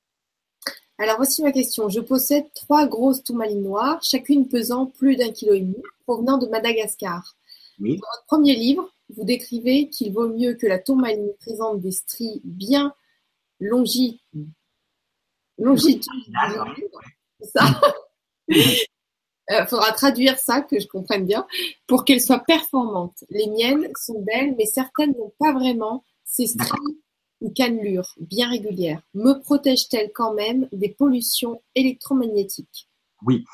alors voici ma question. Je possède trois grosses tourmalines noires, chacune pesant plus d'un kilo et demi, provenant de Madagascar. Dans votre premier livre, vous décrivez qu'il vaut mieux que la tourmaline présente des stries bien longi... longitudinales. Ça. Euh, faudra traduire ça, que je comprenne bien, pour qu'elles soient performantes. Les miennes sont belles, mais certaines n'ont pas vraiment ces stries ou cannelure bien régulière me protège-t-elle quand même des pollutions électromagnétiques?
Oui.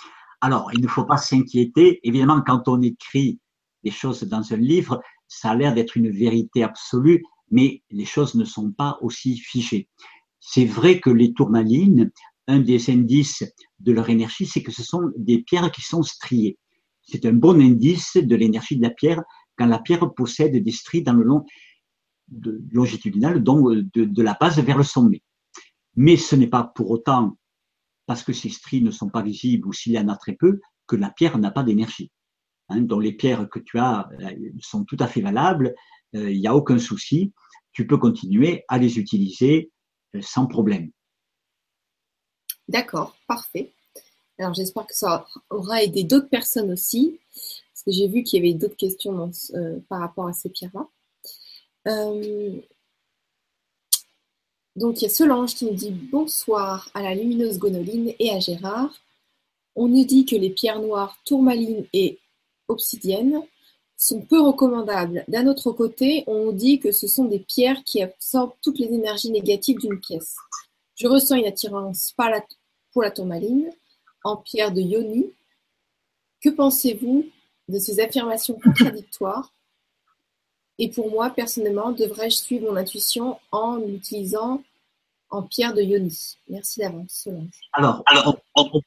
Alors, il ne faut pas s'inquiéter. Évidemment, quand on écrit des choses dans un livre, ça a l'air d'être une vérité absolue, mais les choses ne sont pas aussi figées. C'est vrai que les tourmalines, un des indices de leur énergie, c'est que ce sont des pierres qui sont striées. C'est un bon indice de l'énergie de la pierre quand la pierre possède des stries dans le long de, longitudinale, donc euh, de, la base vers le sommet. Mais ce n'est pas pour autant, parce que ces stries ne sont pas visibles ou s'il y en a très peu, que la pierre n'a pas d'énergie. Hein, donc les pierres que tu as euh, sont tout à fait valables, euh, il n'y a aucun souci, tu peux continuer à les utiliser sans problème.
D'accord, parfait. Alors j'espère que ça aura aidé d'autres personnes aussi, parce que j'ai vu qu'il y avait d'autres questions par rapport à ces pierres-là. Euh, donc il y a Solange qui nous dit bonsoir à la lumineuse gonoline et à Gérard. On nous dit que les pierres noires tourmalines et obsidiennes sont peu recommandables. D'un autre côté, on nous dit que ce sont des pierres qui absorbent toutes les énergies négatives d'une pièce. Je ressens une attirance pour la tourmaline en pierre de Yoni. Que pensez-vous de ces affirmations contradictoires? Et pour moi, personnellement, devrais-je suivre mon intuition en l'utilisant en pierre de Yoni? Merci d'avance, Solange.
Alors, alors on, peut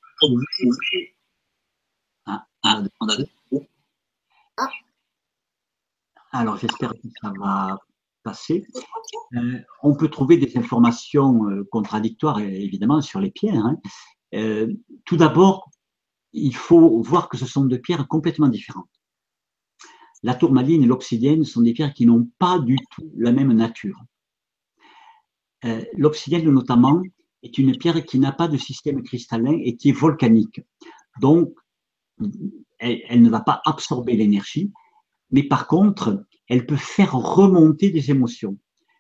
ah, ah,
ah. Alors, j'espère que ça va Euh, on peut trouver des informations euh, contradictoires, évidemment, sur les pierres. Hein. Euh, tout d'abord, il faut voir que ce sont deux pierres complètement différentes. La tourmaline et l'obsidienne sont des pierres qui n'ont pas du tout la même nature. Euh, l'obsidienne, notamment, est une pierre qui n'a pas de système cristallin et qui est volcanique. Donc, elle, ne va pas absorber l'énergie, mais par contre, elle peut faire remonter des émotions.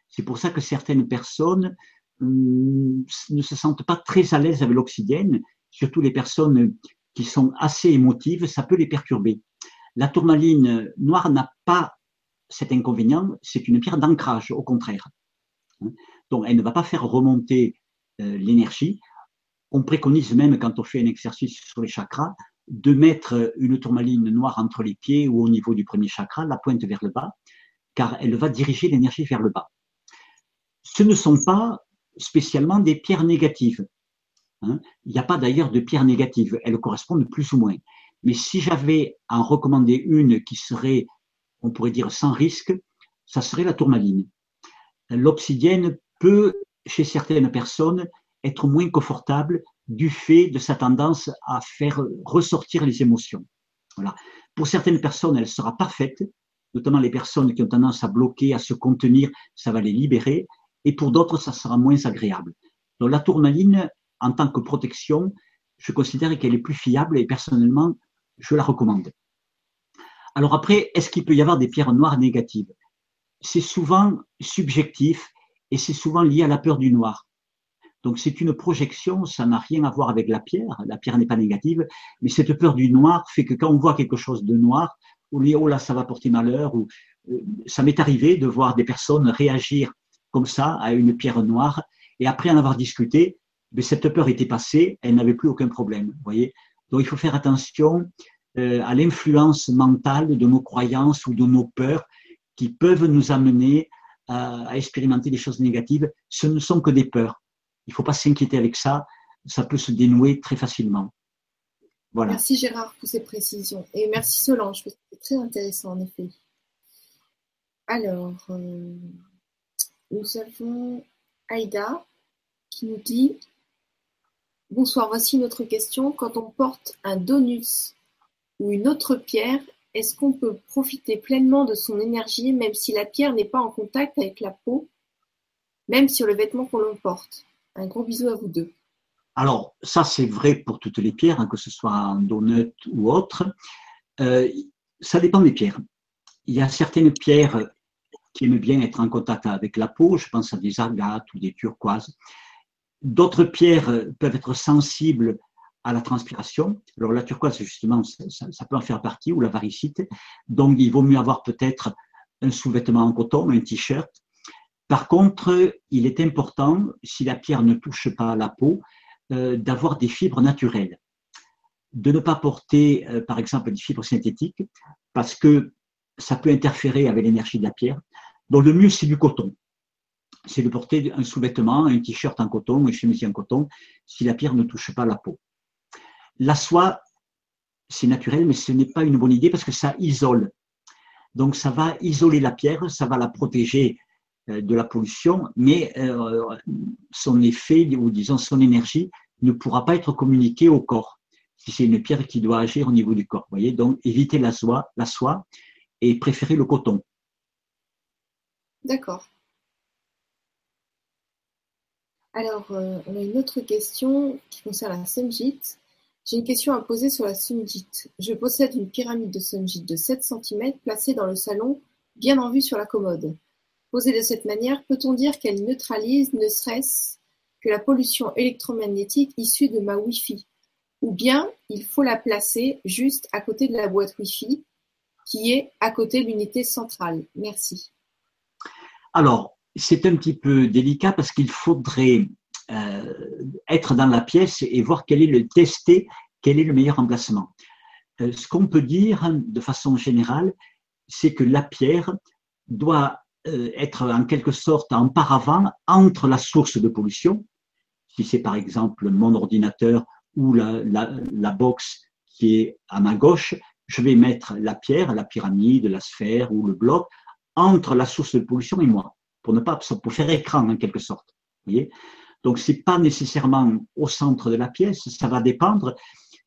C'est pour ça que certaines personnes hum, ne se sentent pas très à l'aise avec l'obsidienne, surtout les personnes qui sont assez émotives, ça peut les perturber. La tourmaline noire n'a pas cet inconvénient, c'est une pierre d'ancrage, au contraire. Donc, elle ne va pas faire remonter euh, l'énergie. On préconise même, quand on fait un exercice sur les chakras, de mettre une tourmaline noire entre les pieds ou au niveau du premier chakra, la pointe vers le bas, car elle va diriger l'énergie vers le bas. Ce ne sont pas spécialement des pierres négatives. Hein. Il n'y a pas d'ailleurs de pierres négatives, elles correspondent plus ou moins. Mais si j'avais à en recommander une qui serait, on pourrait dire, sans risque, ça serait la tourmaline. L'obsidienne peut, chez certaines personnes, être moins confortable du fait de sa tendance à faire ressortir les émotions. Voilà. Pour certaines personnes, elle sera parfaite, notamment les personnes qui ont tendance à bloquer, à se contenir, ça va les libérer, et pour d'autres, ça sera moins agréable. Donc la tourmaline, en tant que protection, je considère qu'elle est plus fiable et personnellement, je la recommande. Alors après, est-ce qu'il peut y avoir des pierres noires négatives? C'est souvent subjectif et c'est souvent lié à la peur du noir. Donc c'est une projection, ça n'a rien à voir avec la pierre, la pierre n'est pas négative, mais cette peur du noir fait que quand on voit quelque chose de noir, on dit oh là ça va porter malheur, ou euh, ça m'est arrivé de voir des personnes réagir comme ça, à une pierre noire. Et après en avoir discuté, mais cette peur était passée, elle n'avait plus aucun problème. Voyez Donc il faut faire attention euh, à l'influence mentale de nos croyances ou de nos peurs qui peuvent nous amener à, expérimenter des choses négatives. Ce ne sont que des peurs. Il ne faut pas s'inquiéter avec ça. Ça peut se dénouer très facilement.
Merci Gérard pour ces précisions. Et merci Solange, c'est très intéressant en effet. Alors, euh, nous avons Aïda qui nous dit Bonsoir, voici notre question. Quand on porte un donus ou une autre pierre, est-ce qu'on peut profiter pleinement de son énergie même si la pierre n'est pas en contact avec la peau, même sur le vêtement qu'on l'on porte Un gros bisou à vous deux.
Alors, ça c'est vrai pour toutes les pierres, hein, que ce soit un donut ou autre. Euh, ça dépend des pierres. Il y a certaines pierres qui aiment bien être en contact avec la peau, je pense à des agates ou des turquoises. D'autres pierres peuvent être sensibles à la transpiration. Alors la turquoise, justement, ça, peut en faire partie, ou la varicite. Donc il vaut mieux avoir peut-être un sous-vêtement en coton, un t-shirt. Par contre, il est important, si la pierre ne touche pas la peau, euh, d'avoir des fibres naturelles. De ne pas porter, euh, par exemple, des fibres synthétiques, parce que ça peut interférer avec l'énergie de la pierre. Donc le mieux, c'est du coton c'est de porter un sous-vêtement, un t-shirt en coton, un chemisier en coton, si la pierre ne touche pas la peau. La soie, c'est naturel, mais ce n'est pas une bonne idée parce que ça isole. Donc ça va isoler la pierre, ça va la protéger de la pollution, mais euh, son effet, ou disons son énergie, ne pourra pas être communiquée au corps, si c'est une pierre qui doit agir au niveau du corps. Voyez Donc éviter la soie, la soie et préférer le coton.
D'accord. Alors, euh, on a une autre question qui concerne la sunjit. J'ai une question à poser sur la sunjit. Je possède une pyramide de sunjit de 7 cm placée dans le salon, bien en vue sur la commode. Posée de cette manière, peut-on dire qu'elle neutralise ne serait-ce que la pollution électromagnétique issue de ma Wi-Fi? Ou bien il faut la placer juste à côté de la boîte Wi-Fi qui est à côté de l'unité centrale? Merci.
Alors, c'est un petit peu délicat parce qu'il faudrait euh, être dans la pièce et voir quel est le tester, quel est le meilleur emplacement. Euh, ce qu'on peut dire de façon générale, c'est que la pierre doit être en quelque sorte en paravent entre la source de pollution, si c'est par exemple mon ordinateur ou la, la, box qui est à ma gauche, je vais mettre la pierre, la pyramide, la sphère ou le bloc entre la source de pollution et moi pour ne pas pour faire écran en quelque sorte. Vous voyez Donc c'est pas nécessairement au centre de la pièce, ça va dépendre.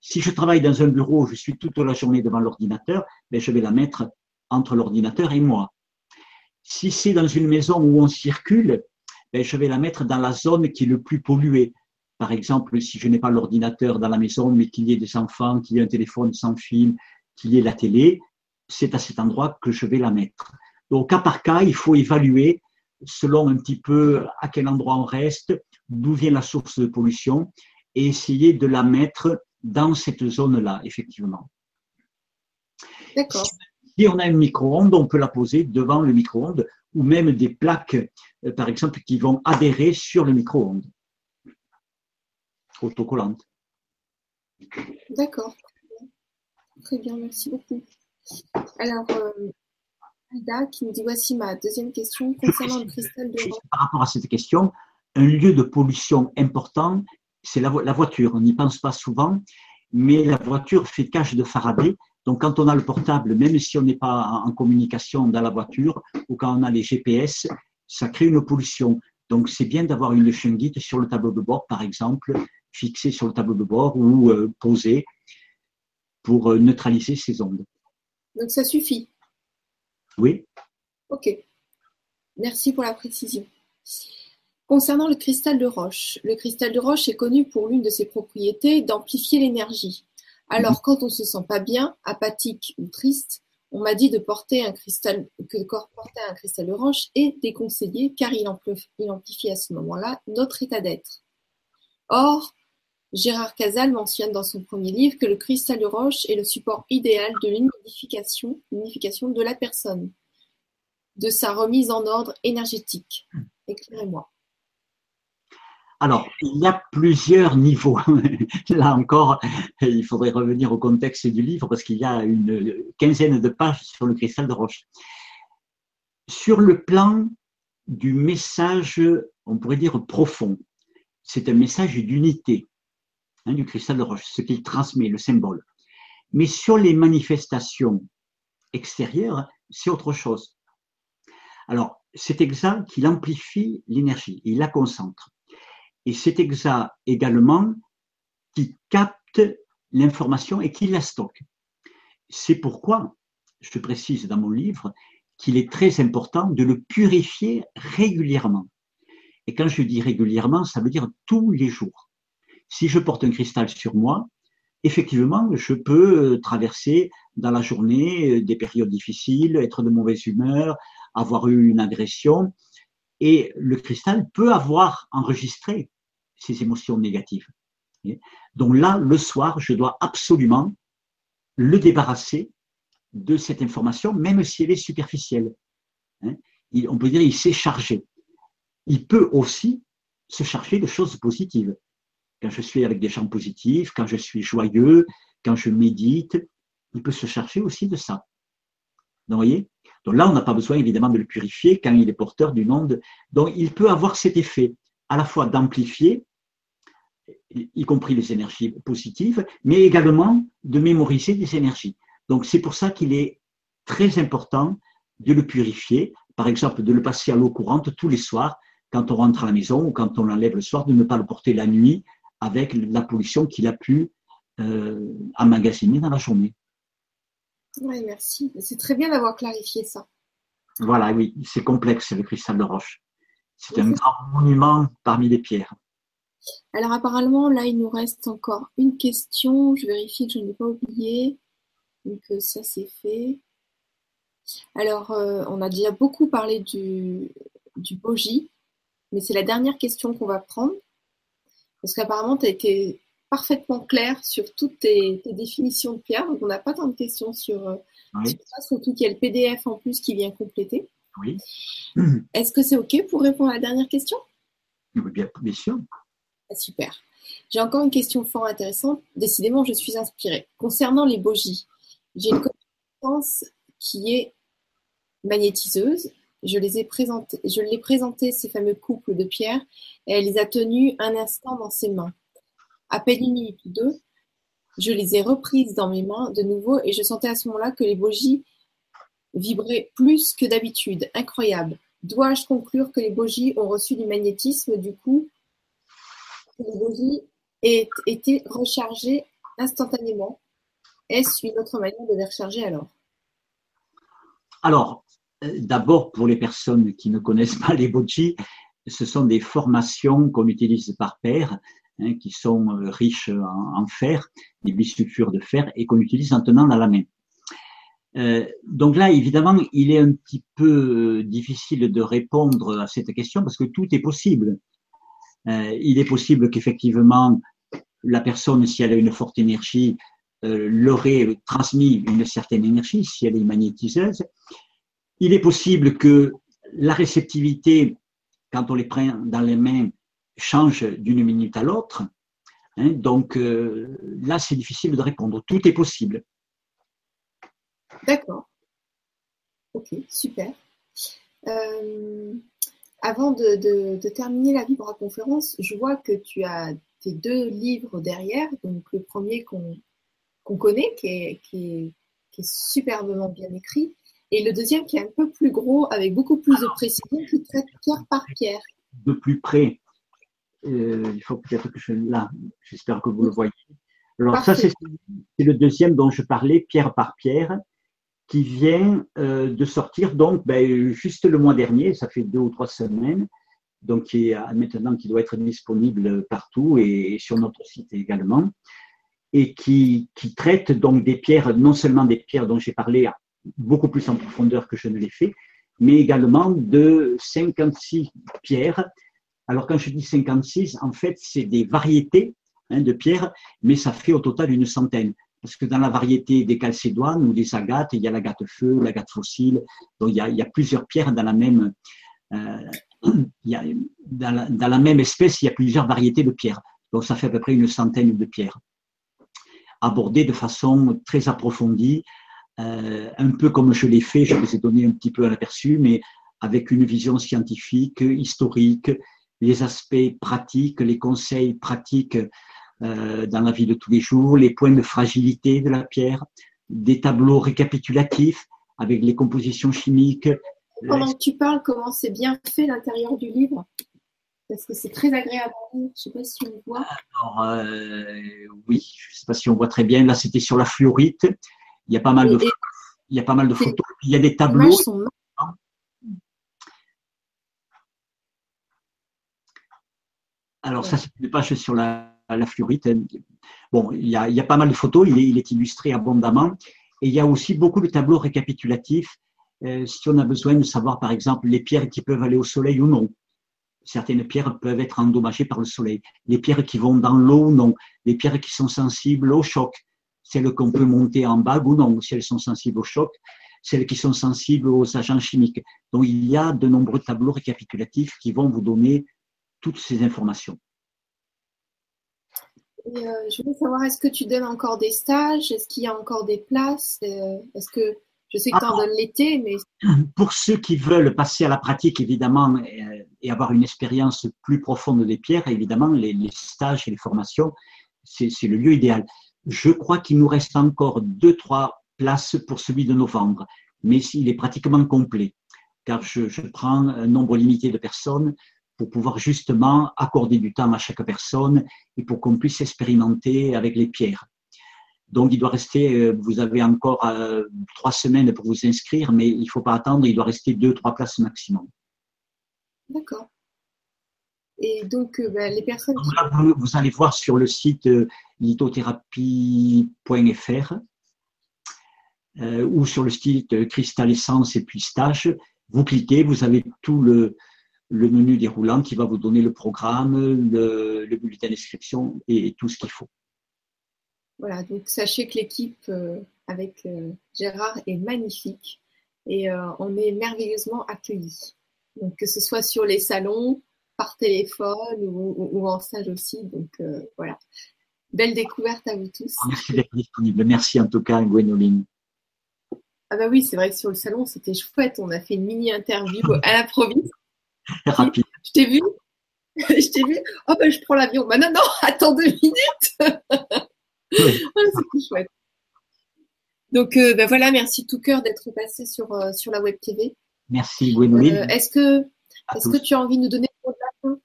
Si je travaille dans un bureau, je suis toute la journée devant l'ordinateur, ben je vais la mettre entre l'ordinateur et moi. Si c'est dans une maison où on circule, ben je vais la mettre dans la zone qui est le plus polluée. Par exemple, si je n'ai pas l'ordinateur dans la maison, mais qu'il y ait des enfants, qu'il y ait un téléphone sans fil, qu'il y ait la télé, c'est à cet endroit que je vais la mettre. Donc, cas par cas, il faut évaluer selon un petit peu à quel endroit on reste, d'où vient la source de pollution, et essayer de la mettre dans cette zone-là, effectivement.
D'accord.
Si on a un micro-ondes, on peut la poser devant le micro-ondes, ou même des plaques, euh, par exemple, qui vont adhérer sur le micro-ondes. Autocollantes.
D'accord. Très bien, merci beaucoup. Alors, euh, qui nous dit voici ma deuxième question concernant le cristal de
Par rapport à cette question, un lieu de pollution important, c'est la, voiture. On n'y pense pas souvent, mais la voiture fait cage de Faraday. Donc, quand on a le portable, même si on n'est pas en communication dans la voiture ou quand on a les GPS, ça crée une pollution. Donc, c'est bien d'avoir une guide sur le tableau de bord, par exemple, fixée sur le tableau de bord ou euh, posée pour euh, neutraliser ces ondes.
Donc, ça suffit.
Oui.
Ok. Merci pour la précision. Concernant le cristal de roche, le cristal de roche est connu pour l'une de ses propriétés d'amplifier l'énergie. Alors, quand on se sent pas bien, apathique ou triste, on m'a dit de porter un cristal, que porter un cristal roche est déconseillé car il amplifie à ce moment-là notre état d'être. Or, Gérard Casal mentionne dans son premier livre que le cristal roche est le support idéal de l'unification de la personne, de sa remise en ordre énergétique. Éclairez-moi.
Alors, il y a plusieurs niveaux. Là encore, il faudrait revenir au contexte du livre parce qu'il y a une quinzaine de pages sur le cristal de roche. Sur le plan du message, on pourrait dire profond, c'est un message d'unité hein, du cristal de roche, ce qu'il transmet, le symbole. Mais sur les manifestations extérieures, c'est autre chose. Alors, c'est exact qu'il amplifie l'énergie, il la concentre. Et c'est exact également qui capte l'information et qui la stocke. C'est pourquoi, je précise dans mon livre, qu'il est très important de le purifier régulièrement. Et quand je dis régulièrement, ça veut dire tous les jours. Si je porte un cristal sur moi, effectivement, je peux traverser dans la journée des périodes difficiles, être de mauvaise humeur, avoir eu une agression. Et le cristal peut avoir enregistré ces émotions négatives. Donc là, le soir, je dois absolument le débarrasser de cette information, même si elle est superficielle. Hein? on peut dire qu'il s'est chargé. Il peut aussi se charger de choses positives. Quand je suis avec des gens positifs, quand je suis joyeux, quand je médite, il peut se charger aussi de ça. Donc, voyez Donc là, on n'a pas besoin évidemment de le purifier quand il est porteur d'une onde. Donc il peut avoir cet effet à la fois d'amplifier y compris les énergies positives, mais également de mémoriser des énergies. Donc c'est pour ça qu'il est très important de le purifier, par exemple de le passer à l'eau courante tous les soirs quand on rentre à la maison ou quand on l'enlève le soir, de ne pas le porter la nuit avec la pollution qu'il a pu euh, emmagasiner dans la journée.
Oui, merci. C'est très bien d'avoir clarifié ça.
Voilà, oui, c'est complexe le cristal de roche. C'est un grand monument parmi les pierres.
Alors apparemment, là, il nous reste encore une question. Je vérifie que je n'ai pas oublié. Donc euh, ça, c'est fait. Alors, euh, on a déjà beaucoup parlé du, du bogie, mais c'est la dernière question qu'on va prendre. Parce qu'apparemment, tu as été parfaitement clair sur toutes tes, définitions de pierre. Donc, on n'a pas tant de questions sur, euh, ça, surtout qu'il y a le PDF en plus qui vient compléter.
Oui.
Est-ce que c'est OK pour répondre à la dernière question?
Oui, bien, bien sûr.
Ah, super. J'ai encore une question fort intéressante. Décidément, je suis inspirée. Concernant les bogies, j'ai une connaissance qui est magnétiseuse. Je les ai présentés, je l'ai présenté ces fameux couples de pierres et elle les a tenus un instant dans ses mains. À peine une minute ou deux, je les ai reprises dans mes mains de nouveau et je sentais à ce moment-là que les bogies vibraient plus que d'habitude. Incroyable. Dois-je conclure que les bogies ont reçu du magnétisme du coup les aient été rechargées instantanément? Est-ce une autre manière de les recharger alors?
Alors, euh, d'abord, pour les personnes qui ne connaissent pas les bogies, ce sont des formations qu'on utilise par paire, hein, qui sont euh, riches en, fer, des bistructures de fer, et qu'on utilise en tenant dans la main. Euh, donc là, évidemment, il est un petit peu difficile de répondre à cette question parce que tout est possible. Euh, il est possible qu'effectivement, la personne, si elle a une forte énergie, euh, l'aurait transmis une certaine énergie, si elle est magnétiseuse. Il est possible que la réceptivité, quand on les prend dans les mains, change d'une minute à l'autre. Hein, donc euh, là, c'est difficile de répondre. Tout est possible.
D'accord. Ok, super. Euh, avant de, terminer la vibra-conférence, je vois que tu as tes deux livres derrière. Donc, le premier qu'on connaît, qui est, qui, superbement bien écrit, et le deuxième qui est un peu plus gros, avec beaucoup plus de précision, qui traite pierre par pierre.
De plus près. Euh, il faut peut-être que je. Là, j'espère que vous le voyez. Alors, ça, c'est le deuxième dont je parlais, pierre par pierre qui vient euh, de sortir donc ben, juste le mois dernier, ça fait deux ou trois semaines, donc qui est maintenant qui doit être disponible partout et, sur notre site également, et qui, qui, traite donc des pierres, non seulement des pierres dont j'ai parlé beaucoup plus en profondeur que je ne l'ai fait, mais également de 56 pierres. Alors quand je dis 56, en fait c'est des variétés hein, de pierres, mais ça fait au total une centaine. Parce que dans la variété des calcédoines ou des agates, il y a l'agate feu, l'agate fossile. Donc il y, a, plusieurs pierres dans la même espèce, il y a plusieurs variétés de pierres. Donc ça fait à peu près une centaine de pierres abordées de façon très approfondie, euh, un peu comme je l'ai fait, je vous ai donné un petit peu un aperçu, mais avec une vision scientifique, historique, les aspects pratiques, les conseils pratiques euh, dans la vie de tous les jours, les points de fragilité de la pierre, des tableaux récapitulatifs avec les compositions chimiques.
Pendant que tu parles, comment c'est bien fait l'intérieur du livre? Parce que c'est très agréable. Je ne sais pas si on voit.
Alors, euh, oui, je ne sais pas si on voit très bien. Là, c'était sur la fluorite. Il y a pas mal de, il y a pas mal de photos. Il y a des tableaux. Alors, ça, c'est une page sur la, la fluorite. Bon, il y, a, il y, a, pas mal de photos, il est, il est, illustré abondamment. Et il y a aussi beaucoup de tableaux récapitulatifs euh, si on a besoin de savoir, par exemple, les pierres qui peuvent aller au soleil ou non. Certaines pierres peuvent être endommagées par le soleil. Les pierres qui vont dans l'eau ou non. Les pierres qui sont sensibles au choc. Celles qu'on peut monter en bague ou non, si elles sont sensibles au choc. Celles qui sont sensibles aux agents chimiques. Donc, il y a de nombreux tableaux récapitulatifs qui vont vous donner toutes ces informations.
Et euh, je voulais savoir, est-ce que tu donnes encore des stages? Est-ce qu'il y a encore des places? Euh, Est-ce que je sais que tu en donnes l'été, mais
pour ceux qui veulent passer à la pratique, évidemment, et, et avoir une expérience plus profonde des pierres, évidemment, les, les stages et les formations, c'est le lieu idéal. Je crois qu'il nous reste encore deux, trois places pour celui de novembre, mais il est pratiquement complet, car je, je prends un nombre limité de personnes pour pouvoir justement accorder du temps à chaque personne et pour qu'on puisse expérimenter avec les pierres. Donc, il doit rester, euh, vous avez encore euh, trois semaines pour vous inscrire, mais il ne faut pas attendre, il doit rester deux, trois places maximum.
D'accord. Et donc, euh, ben, les personnes.
Donc là, vous, vous, allez voir sur le site lithothérapie.fr euh, ou sur le site Cristal Essence et puis Stage. Vous cliquez, vous avez tout le, le menu déroulant qui va vous donner le programme, le, le bulletin d'inscription et tout ce qu'il faut.
Voilà, donc sachez que l'équipe euh, avec euh, Gérard est magnifique et euh, on est merveilleusement accueillis. Donc que ce soit sur les salons, par téléphone ou, ou, ou en stage aussi. Donc euh, voilà, belle découverte à vous tous.
Merci d'être disponible. Merci en tout cas, Gwénoline.
Ah bah oui, c'est vrai que sur le salon, c'était chouette. On a fait une mini interview à l'improviste.
Rapide.
Je t'ai vu Je t'ai vu Oh ben je prends l'avion. Bah non, non, attends deux minutes oui. C'est chouette. Donc euh, ben voilà, merci tout cœur d'être passé sur, euh, sur la web TV.
Merci.
Euh, est-ce que, est-ce que tu as envie de nous donner le mot de la fin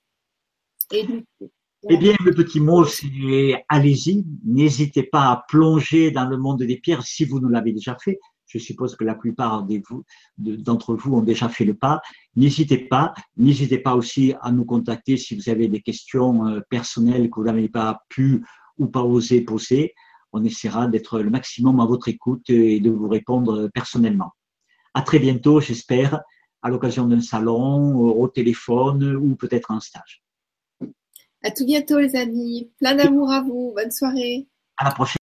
Et, eh bien, le petit mot, c'est allez-y, n'hésitez pas à plonger dans le monde des pierres si vous nous l'avez déjà fait. Je suppose que la plupart d'entre vous ont déjà fait le pas. N'hésitez pas. N'hésitez pas aussi à nous contacter si vous avez des questions euh, personnelles que vous n'avez pas pu ou pas osé poser. On essaiera d'être le maximum à votre écoute et de vous répondre personnellement. À très bientôt, j'espère, à l'occasion d'un salon, au téléphone ou peut-être en stage.
À tout bientôt, les amis. Plein d'amour à vous. Bonne soirée.
À la prochaine.